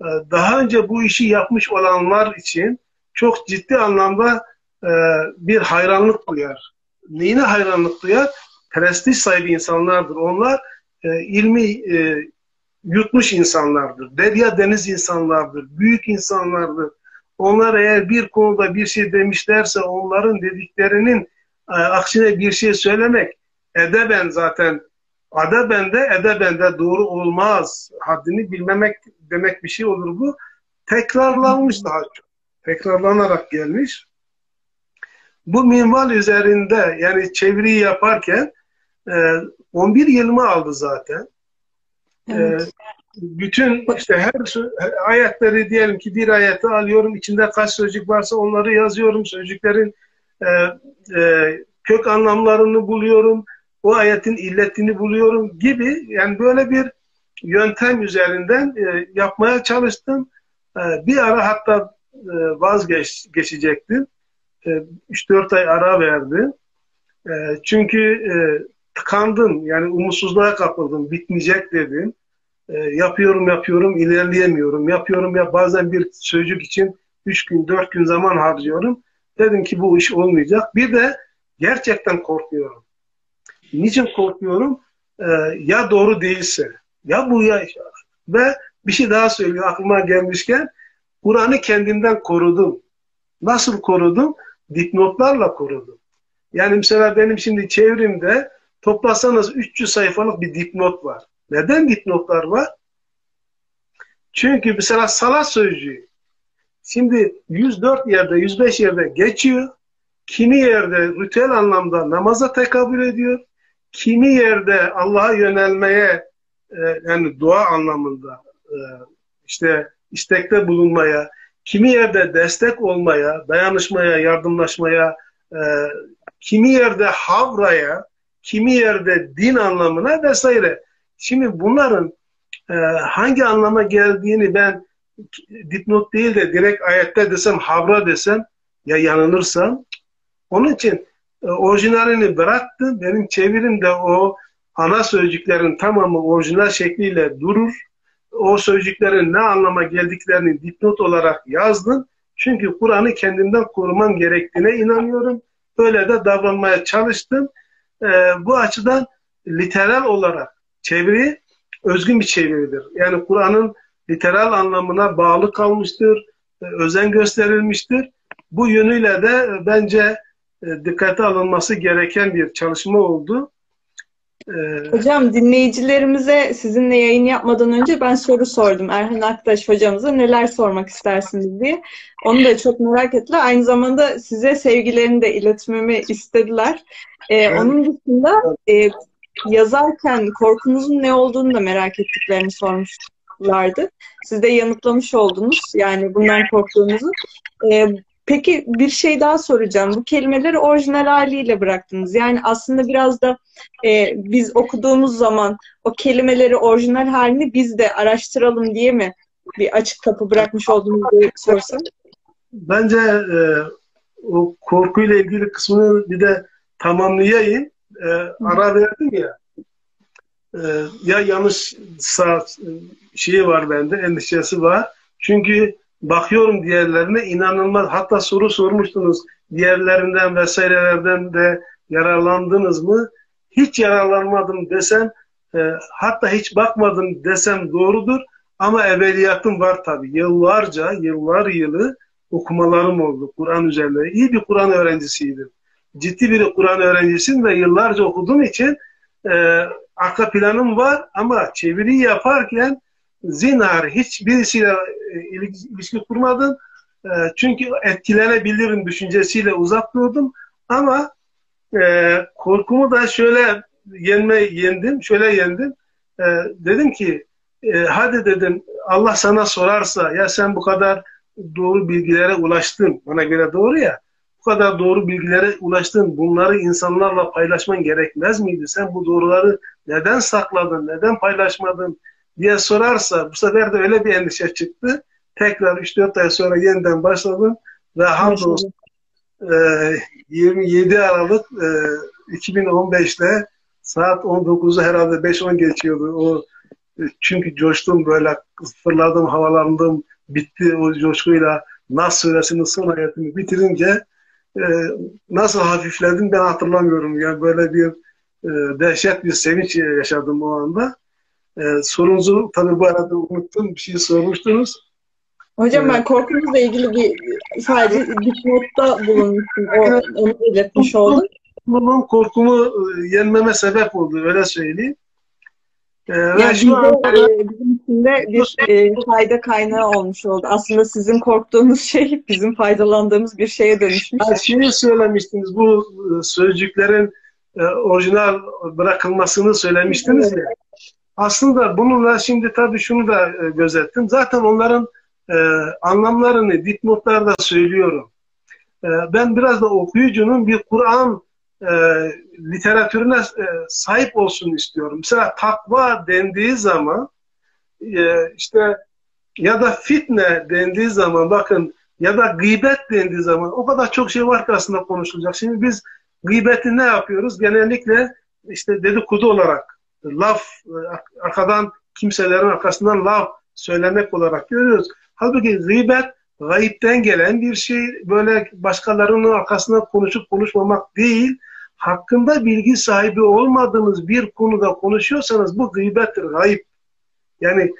Speaker 2: e, daha önce bu işi yapmış olanlar için çok ciddi anlamda e, bir hayranlık duyar. Neyine hayranlık duyar? Prestij sahibi insanlardır. Onlar e, ilmi e, yutmuş insanlardır. Derya deniz insanlardır. Büyük insanlardır. Onlar eğer bir konuda bir şey demişlerse onların dediklerinin e, aksine bir şey söylemek edeben zaten adeben de edeben de doğru olmaz. Haddini bilmemek demek bir şey olur bu. Tekrarlanmış daha çok. Tekrarlanarak gelmiş. Bu minval üzerinde yani çeviriyi yaparken 11 e, yılımı aldı zaten. E, evet. bütün işte her ayetleri diyelim ki bir ayeti alıyorum içinde kaç sözcük varsa onları yazıyorum sözcüklerin e, kök anlamlarını buluyorum o ayetin illetini buluyorum gibi yani böyle bir yöntem üzerinden e, yapmaya çalıştım. E, bir ara hatta e, vazgeçecektim. E, 3-4 ay ara verdim. E, çünkü e, tıkandım yani umutsuzluğa kapıldım. Bitmeyecek dedim. E, yapıyorum yapıyorum ilerleyemiyorum. Yapıyorum ya bazen bir sözcük için 3 gün 4 gün zaman harcıyorum. Dedim ki bu iş olmayacak. Bir de gerçekten korkuyorum. Niçin korkuyorum? Ee, ya doğru değilse, ya bu ya ve bir şey daha söylüyor aklıma gelmişken Kur'an'ı kendimden korudum. Nasıl korudum? Dipnotlarla korudum. Yani mesela benim şimdi çevrimde toplasanız 300 sayfalık bir dipnot var. Neden dipnotlar var? Çünkü mesela salat sözcüğü şimdi 104 yerde 105 yerde geçiyor. Kimi yerde ritüel anlamda namaza tekabül ediyor kimi yerde Allah'a yönelmeye e, yani dua anlamında e, işte istekte bulunmaya, kimi yerde destek olmaya, dayanışmaya, yardımlaşmaya, e, kimi yerde havraya, kimi yerde din anlamına vesaire. Şimdi bunların e, hangi anlama geldiğini ben dipnot değil de direkt ayette desem, havra desem ya yanılırsam onun için orijinalini bıraktı. Benim çevirimde o ana sözcüklerin tamamı orijinal şekliyle durur. O sözcüklerin ne anlama geldiklerini dipnot olarak yazdım. Çünkü Kur'an'ı kendimden korumam gerektiğine inanıyorum. Öyle de davranmaya çalıştım. Ee, bu açıdan literal olarak çeviri özgün bir çeviridir. Yani Kur'an'ın literal anlamına bağlı kalmıştır, e, özen gösterilmiştir. Bu yönüyle de bence e, dikkate alınması gereken bir çalışma oldu.
Speaker 1: Ee, hocam dinleyicilerimize sizinle yayın yapmadan önce ben soru sordum. Erhan Aktaş hocamıza neler sormak istersiniz diye. Onu da çok merak ettiler. Aynı zamanda size sevgilerini de iletmemi istediler. Ee, onun dışında e, yazarken korkunuzun ne olduğunu da merak ettiklerini sormuşlardı. Siz de yanıtlamış oldunuz yani bundan korktuğunuzu. Ee, peki bir şey daha soracağım. Bu kelimeleri orijinal haliyle bıraktınız. Yani aslında biraz da e, biz okuduğumuz zaman o kelimeleri orijinal halini biz de araştıralım diye mi bir açık kapı bırakmış olduğunuzu sorsam?
Speaker 2: Bence e, o korkuyla ilgili kısmını bir de tamamlayayım. E, ara verdim ya. E, ya yanlış sağ şeyi var bende, endişesi var. Çünkü bakıyorum diğerlerine inanılmaz. Hatta soru sormuştunuz diğerlerinden vesairelerden de yararlandınız mı? Hiç yararlanmadım desem, e, hatta hiç bakmadım desem doğrudur. Ama evveliyatım var tabii. Yıllarca, yıllar yılı okumalarım oldu Kur'an üzerine. İyi bir Kur'an öğrencisiydim. Ciddi bir Kur'an öğrencisiyim ve yıllarca okuduğum için e, arka planım var ama çeviri yaparken zinhar hiçbirisiyle e, ilişki kurmadım. E, çünkü etkilenebilirim düşüncesiyle uzak durdum. Ama e, korkumu da şöyle yenme yendim, şöyle yendim. Dedim ki hadi dedim Allah sana sorarsa ya sen bu kadar doğru bilgilere ulaştın. Bana göre doğru ya. Bu kadar doğru bilgilere ulaştın. Bunları insanlarla paylaşman gerekmez miydi? Sen bu doğruları neden sakladın? Neden paylaşmadın? Diye sorarsa bu sefer de öyle bir endişe çıktı. Tekrar 3-4 ay sonra yeniden başladım ve hamdolsun e, 27 Aralık e, 2015'te saat 19'u herhalde 5-10 geçiyordu. O e, çünkü coştum böyle fırladım, havalandım, bitti o coşkuyla Nas suresinin son ayetini bitirince e, nasıl hafifledim ben hatırlamıyorum. Yani böyle bir e, dehşet bir sevinç yaşadım o anda. E, sorunuzu tabii bu arada unuttum. Bir şey sormuştunuz.
Speaker 1: Hocam ben korkumuzla ilgili bir sadece dipnotta bulunmuştum. O, onu belirtmiş oldum.
Speaker 2: Bunun korkumu e, yenmeme sebep oldu öyle söyleyeyim.
Speaker 1: Ee, yani şu an e, bizim için de bir e, fayda kaynağı olmuş oldu. Aslında sizin korktuğunuz şey bizim faydalandığımız bir şeye dönüşmüş.
Speaker 2: Yani şeyi söylemiştiniz bu e, sözcüklerin e, orijinal bırakılmasını söylemiştiniz ya. Aslında bununla şimdi tabii şunu da e, gözettim. Zaten onların e, anlamlarını dipnotlarda söylüyorum. E, ben biraz da okuyucunun bir Kur'an literatürüne sahip olsun istiyorum. Mesela takva dendiği zaman işte ya da fitne dendiği zaman bakın ya da gıybet dendiği zaman o kadar çok şey var ki aslında konuşulacak. Şimdi biz gıybeti ne yapıyoruz? Genellikle işte dedikodu olarak laf e, arkadan kimselerin arkasından laf söylemek olarak görüyoruz. Halbuki gıybet gayipten gelen bir şey böyle başkalarının arkasından konuşup konuşmamak değil hakkında bilgi sahibi olmadığınız bir konuda konuşuyorsanız bu gıybettir, gayip. Yani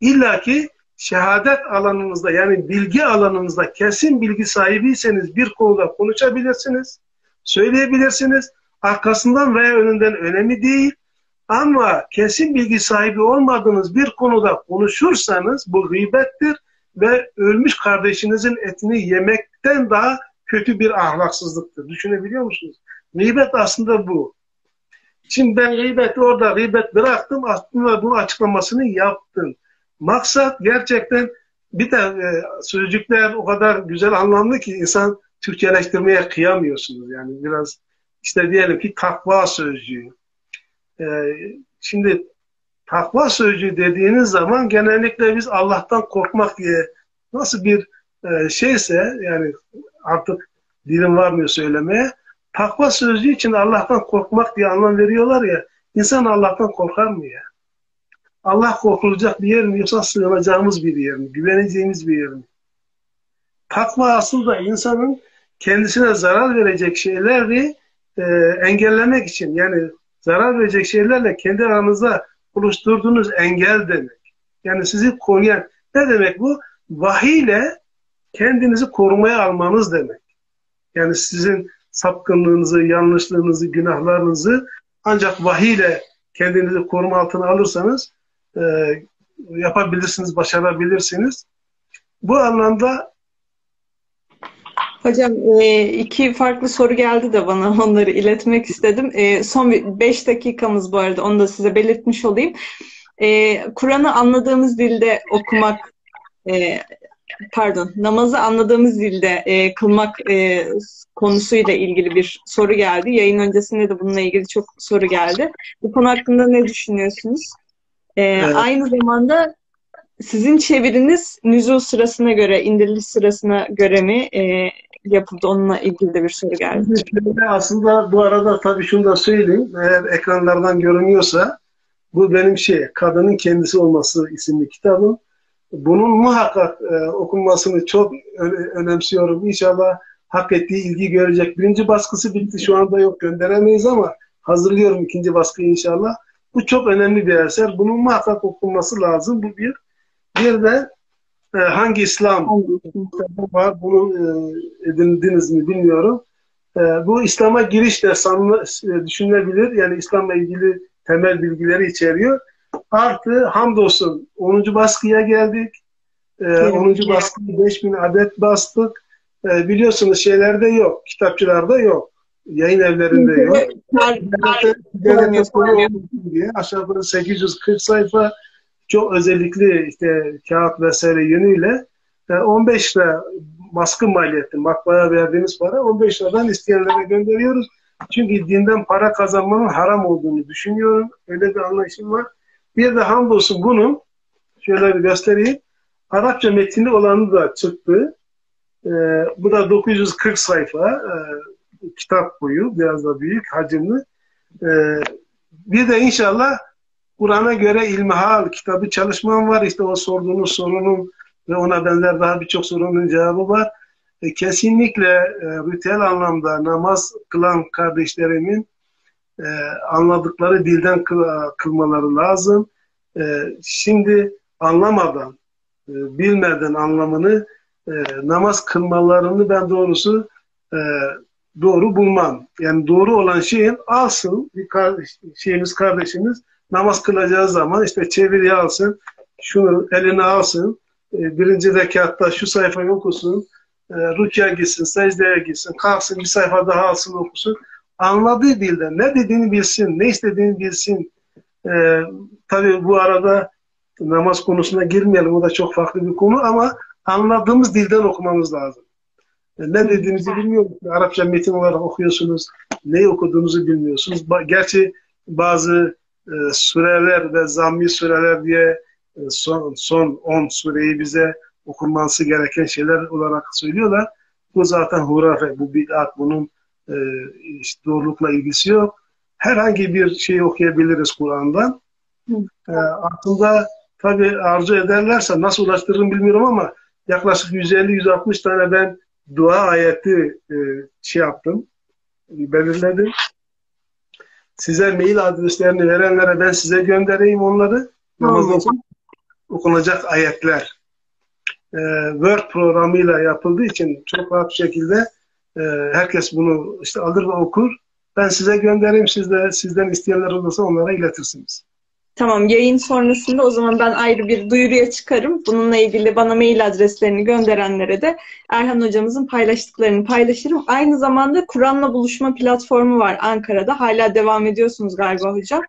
Speaker 2: illaki şehadet alanınızda yani bilgi alanınızda kesin bilgi sahibiyseniz bir konuda konuşabilirsiniz, söyleyebilirsiniz. Arkasından veya önünden önemli değil. Ama kesin bilgi sahibi olmadığınız bir konuda konuşursanız bu gıybettir ve ölmüş kardeşinizin etini yemekten daha kötü bir ahlaksızlıktır. Düşünebiliyor musunuz? Gıybet aslında bu. Şimdi ben gıybeti orada gıybet bıraktım. Aslında bunun açıklamasını yaptım. Maksat gerçekten bir de e, sözcükler o kadar güzel anlamlı ki insan Türkçeleştirmeye kıyamıyorsunuz. Yani biraz işte diyelim ki takva sözcüğü. E, şimdi takva sözcüğü dediğiniz zaman genellikle biz Allah'tan korkmak diye nasıl bir e, şeyse yani artık dilim varmıyor söylemeye takva sözcüğü için Allah'tan korkmak diye anlam veriyorlar ya. İnsan Allah'tan korkar mı ya? Allah korkulacak bir yer mi yoksa sığınacağımız bir yer mi? Güveneceğimiz bir yer mi? Takva aslında insanın kendisine zarar verecek şeyleri e, engellemek için yani zarar verecek şeylerle kendi aranızda oluşturduğunuz engel demek. Yani sizi koruyan ne demek bu? Vahiy ile kendinizi korumaya almanız demek. Yani sizin sapkınlığınızı, yanlışlığınızı, günahlarınızı ancak vahiy ile kendinizi koruma altına alırsanız e, yapabilirsiniz, başarabilirsiniz. Bu anlamda
Speaker 1: Hocam e, iki farklı soru geldi de bana *laughs* onları iletmek istedim. E, son beş dakikamız bu arada onu da size belirtmiş olayım. E, Kur'an'ı anladığımız dilde okumak pardon namazı anladığımız dilde kılmak konusuyla ilgili bir soru geldi. Yayın öncesinde de bununla ilgili çok soru geldi. Bu konu hakkında ne düşünüyorsunuz? Evet. Aynı zamanda sizin çeviriniz nüzul sırasına göre, indiriliş sırasına göre mi e, yapıldı? Onunla ilgili de bir soru geldi.
Speaker 2: Aslında bu arada tabii şunu da söyleyeyim. Eğer ekranlardan görünüyorsa bu benim şey, Kadının Kendisi Olması isimli kitabım. Bunun muhakkak e, okunmasını çok önemsiyorum. İnşallah hak ettiği ilgi görecek. Birinci baskısı bitti. Şu anda yok gönderemeyiz ama hazırlıyorum ikinci baskıyı inşallah. Bu çok önemli bir eser. Bunun muhakkak okunması lazım. Bu bir. Bir de e, hangi İslam var bunu e, edindiniz mi bilmiyorum. E, bu İslam'a giriş de sanlı, e, düşünülebilir. Yani İslam'la ilgili temel bilgileri içeriyor. Artı hamdolsun 10. baskıya geldik. E, 10. baskıyı 5000 adet bastık. E, biliyorsunuz şeylerde yok. Kitapçılarda yok. Yayın evlerinde yok. diye aşağı yukarı 840 sayfa çok özellikli işte kağıt vesaire yönüyle 15 lira baskı maliyeti, matbaaya verdiğimiz para 15 liradan isteyenlere gönderiyoruz. Çünkü dinden para kazanmanın haram olduğunu düşünüyorum. Öyle bir anlayışım var. Bir de hamdolsun bunun şöyle bir göstereyim. Arapça metni olanı da çıktı. Ee, bu da 940 sayfa e, kitap boyu biraz da büyük hacimli. Ee, bir de inşallah Kur'an'a göre ilmihal kitabı çalışmam var. İşte o sorduğunuz sorunun ve ona benzer daha birçok sorunun cevabı var. E, kesinlikle e, ritüel anlamda namaz kılan kardeşlerimin e, anladıkları dilden kıl, kılmaları lazım. E, şimdi anlamadan, e, bilmeden anlamını e, namaz kılmalarını ben doğrusu e, doğru bulmam. Yani doğru olan şeyin alsın bir kardeş, şeyimiz kardeşimiz namaz kılacağı zaman işte çeviri alsın, şunu eline alsın, e, birinci rekatta şu sayfayı okusun, e, rükya gitsin, secdeye gitsin, kalksın bir sayfa daha alsın okusun. Anladığı dilde ne dediğini bilsin, ne istediğini bilsin. E, tabii bu arada namaz konusuna girmeyelim, o da çok farklı bir konu ama anladığımız dilden okumamız lazım. E, ne dediğinizi bilmiyorum. Arapça metin olarak okuyorsunuz. Ne okuduğunuzu bilmiyorsunuz. Gerçi bazı e, süreler ve zammi süreler diye e, son, son 10 sureyi bize okunması gereken şeyler olarak söylüyorlar. Bu zaten hurafe, bu bid'at, bunun e, işte doğrulukla ilgisi yok. Herhangi bir şey okuyabiliriz Kur'an'dan. E, aslında tabi arzu ederlerse nasıl ulaştırırım bilmiyorum ama yaklaşık 150-160 tane ben dua ayeti e, şey yaptım, belirledim. Size mail adreslerini verenlere ben size göndereyim onları. Namazda okunacak ayetler. Ee, Word programıyla yapıldığı için çok rahat bir şekilde e, herkes bunu işte alır ve okur. Ben size göndereyim. Siz de sizden isteyenler olursa onlara iletirsiniz.
Speaker 1: Tamam yayın sonrasında o zaman ben ayrı bir duyuruya çıkarım. Bununla ilgili bana mail adreslerini gönderenlere de Erhan hocamızın paylaştıklarını paylaşırım. Aynı zamanda Kur'an'la buluşma platformu var Ankara'da. Hala devam ediyorsunuz galiba hocam.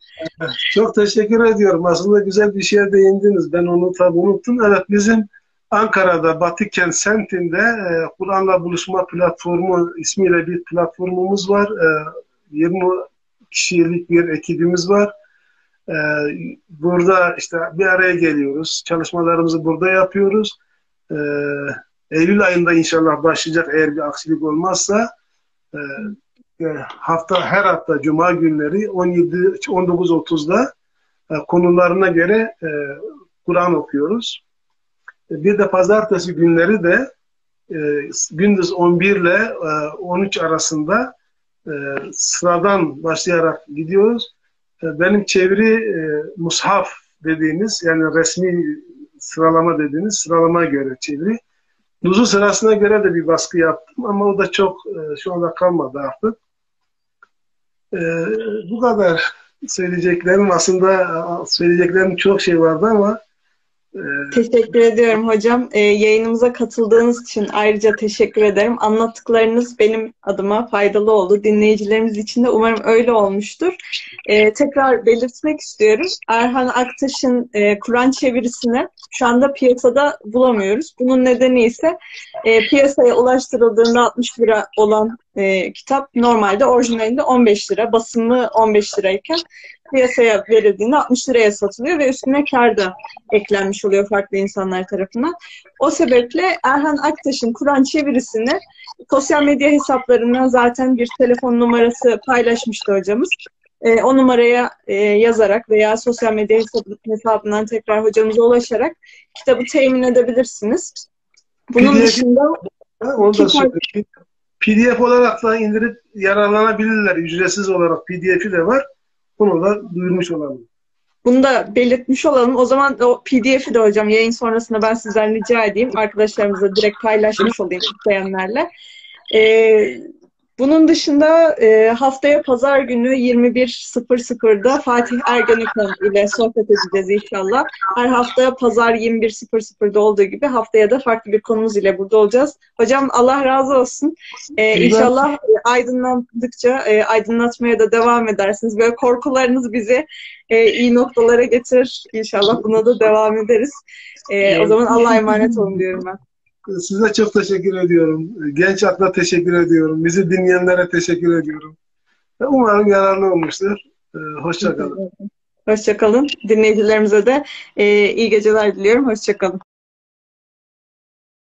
Speaker 2: Çok teşekkür ediyorum. Aslında güzel bir şeye değindiniz. Ben onu tabi unuttum. Evet bizim Ankara'da Batıkent semtinde e, Kur'an'la buluşma platformu ismiyle bir platformumuz var. E, 20 kişilik bir ekibimiz var burada işte bir araya geliyoruz. Çalışmalarımızı burada yapıyoruz. Ee, Eylül ayında inşallah başlayacak eğer bir aksilik olmazsa e, e hafta her hafta Cuma günleri 17 19.30'da e, konularına göre Kur'an okuyoruz. Bir de pazartesi günleri de gündüz 11 ile e, 13 arasında sıradan başlayarak gidiyoruz. E, benim çeviri e, mushaf dediğimiz yani resmi sıralama dediğimiz sıralama göre çeviri. Nuzul sırasına göre de bir baskı yaptım ama o da çok e, şu anda kalmadı artık. E, bu kadar söyleyeceklerim aslında söyleyeceklerim çok şey vardı ama
Speaker 1: Teşekkür ediyorum hocam. Ee, yayınımıza katıldığınız için ayrıca teşekkür ederim. Anlattıklarınız benim adıma faydalı oldu. Dinleyicilerimiz için de umarım öyle olmuştur. Ee, tekrar belirtmek istiyorum. Erhan Aktaş'ın e, Kur'an çevirisini şu anda piyasada bulamıyoruz. Bunun nedeni ise e, piyasaya ulaştırıldığında 60 lira olan e, kitap normalde orijinalinde 15 lira, basımı 15 lirayken piyasaya verildiğinde 60 liraya satılıyor ve üstüne kar da eklenmiş oluyor farklı insanlar tarafından. O sebeple Erhan Aktaş'ın Kur'an çevirisini sosyal medya hesaplarından zaten bir telefon numarası paylaşmıştı hocamız. E, o numaraya e, yazarak veya sosyal medya hesabından tekrar hocamıza ulaşarak kitabı temin edebilirsiniz. Bunun
Speaker 2: PDF,
Speaker 1: dışında
Speaker 2: onu da söyleyeyim. PDF olarak da indirip yararlanabilirler. Ücretsiz olarak PDF'i de var. Bunu da duyurmuş olalım.
Speaker 1: Bunu da belirtmiş olalım. O zaman o PDF'i de hocam yayın sonrasında ben sizden rica edeyim. Arkadaşlarımıza direkt paylaşmış olayım isteyenlerle. Ee, bunun dışında e, haftaya pazar günü 21.00'da Fatih Ergenekon ile sohbet edeceğiz inşallah. Her hafta pazar 21.00'da olduğu gibi haftaya da farklı bir konumuz ile burada olacağız. Hocam Allah razı olsun. Ee, inşallah e, aydınlandıkça e, aydınlatmaya da devam edersiniz. Böyle korkularınız bizi e, iyi noktalara getirir. İnşallah buna da devam ederiz. E, o zaman Allah'a emanet olun diyorum ben.
Speaker 2: Size çok teşekkür ediyorum. Genç akla teşekkür ediyorum. Bizi dinleyenlere teşekkür ediyorum. Umarım yararlı olmuştur. Hoşçakalın.
Speaker 1: Hoşçakalın. Dinleyicilerimize de e, iyi geceler diliyorum. Hoşçakalın.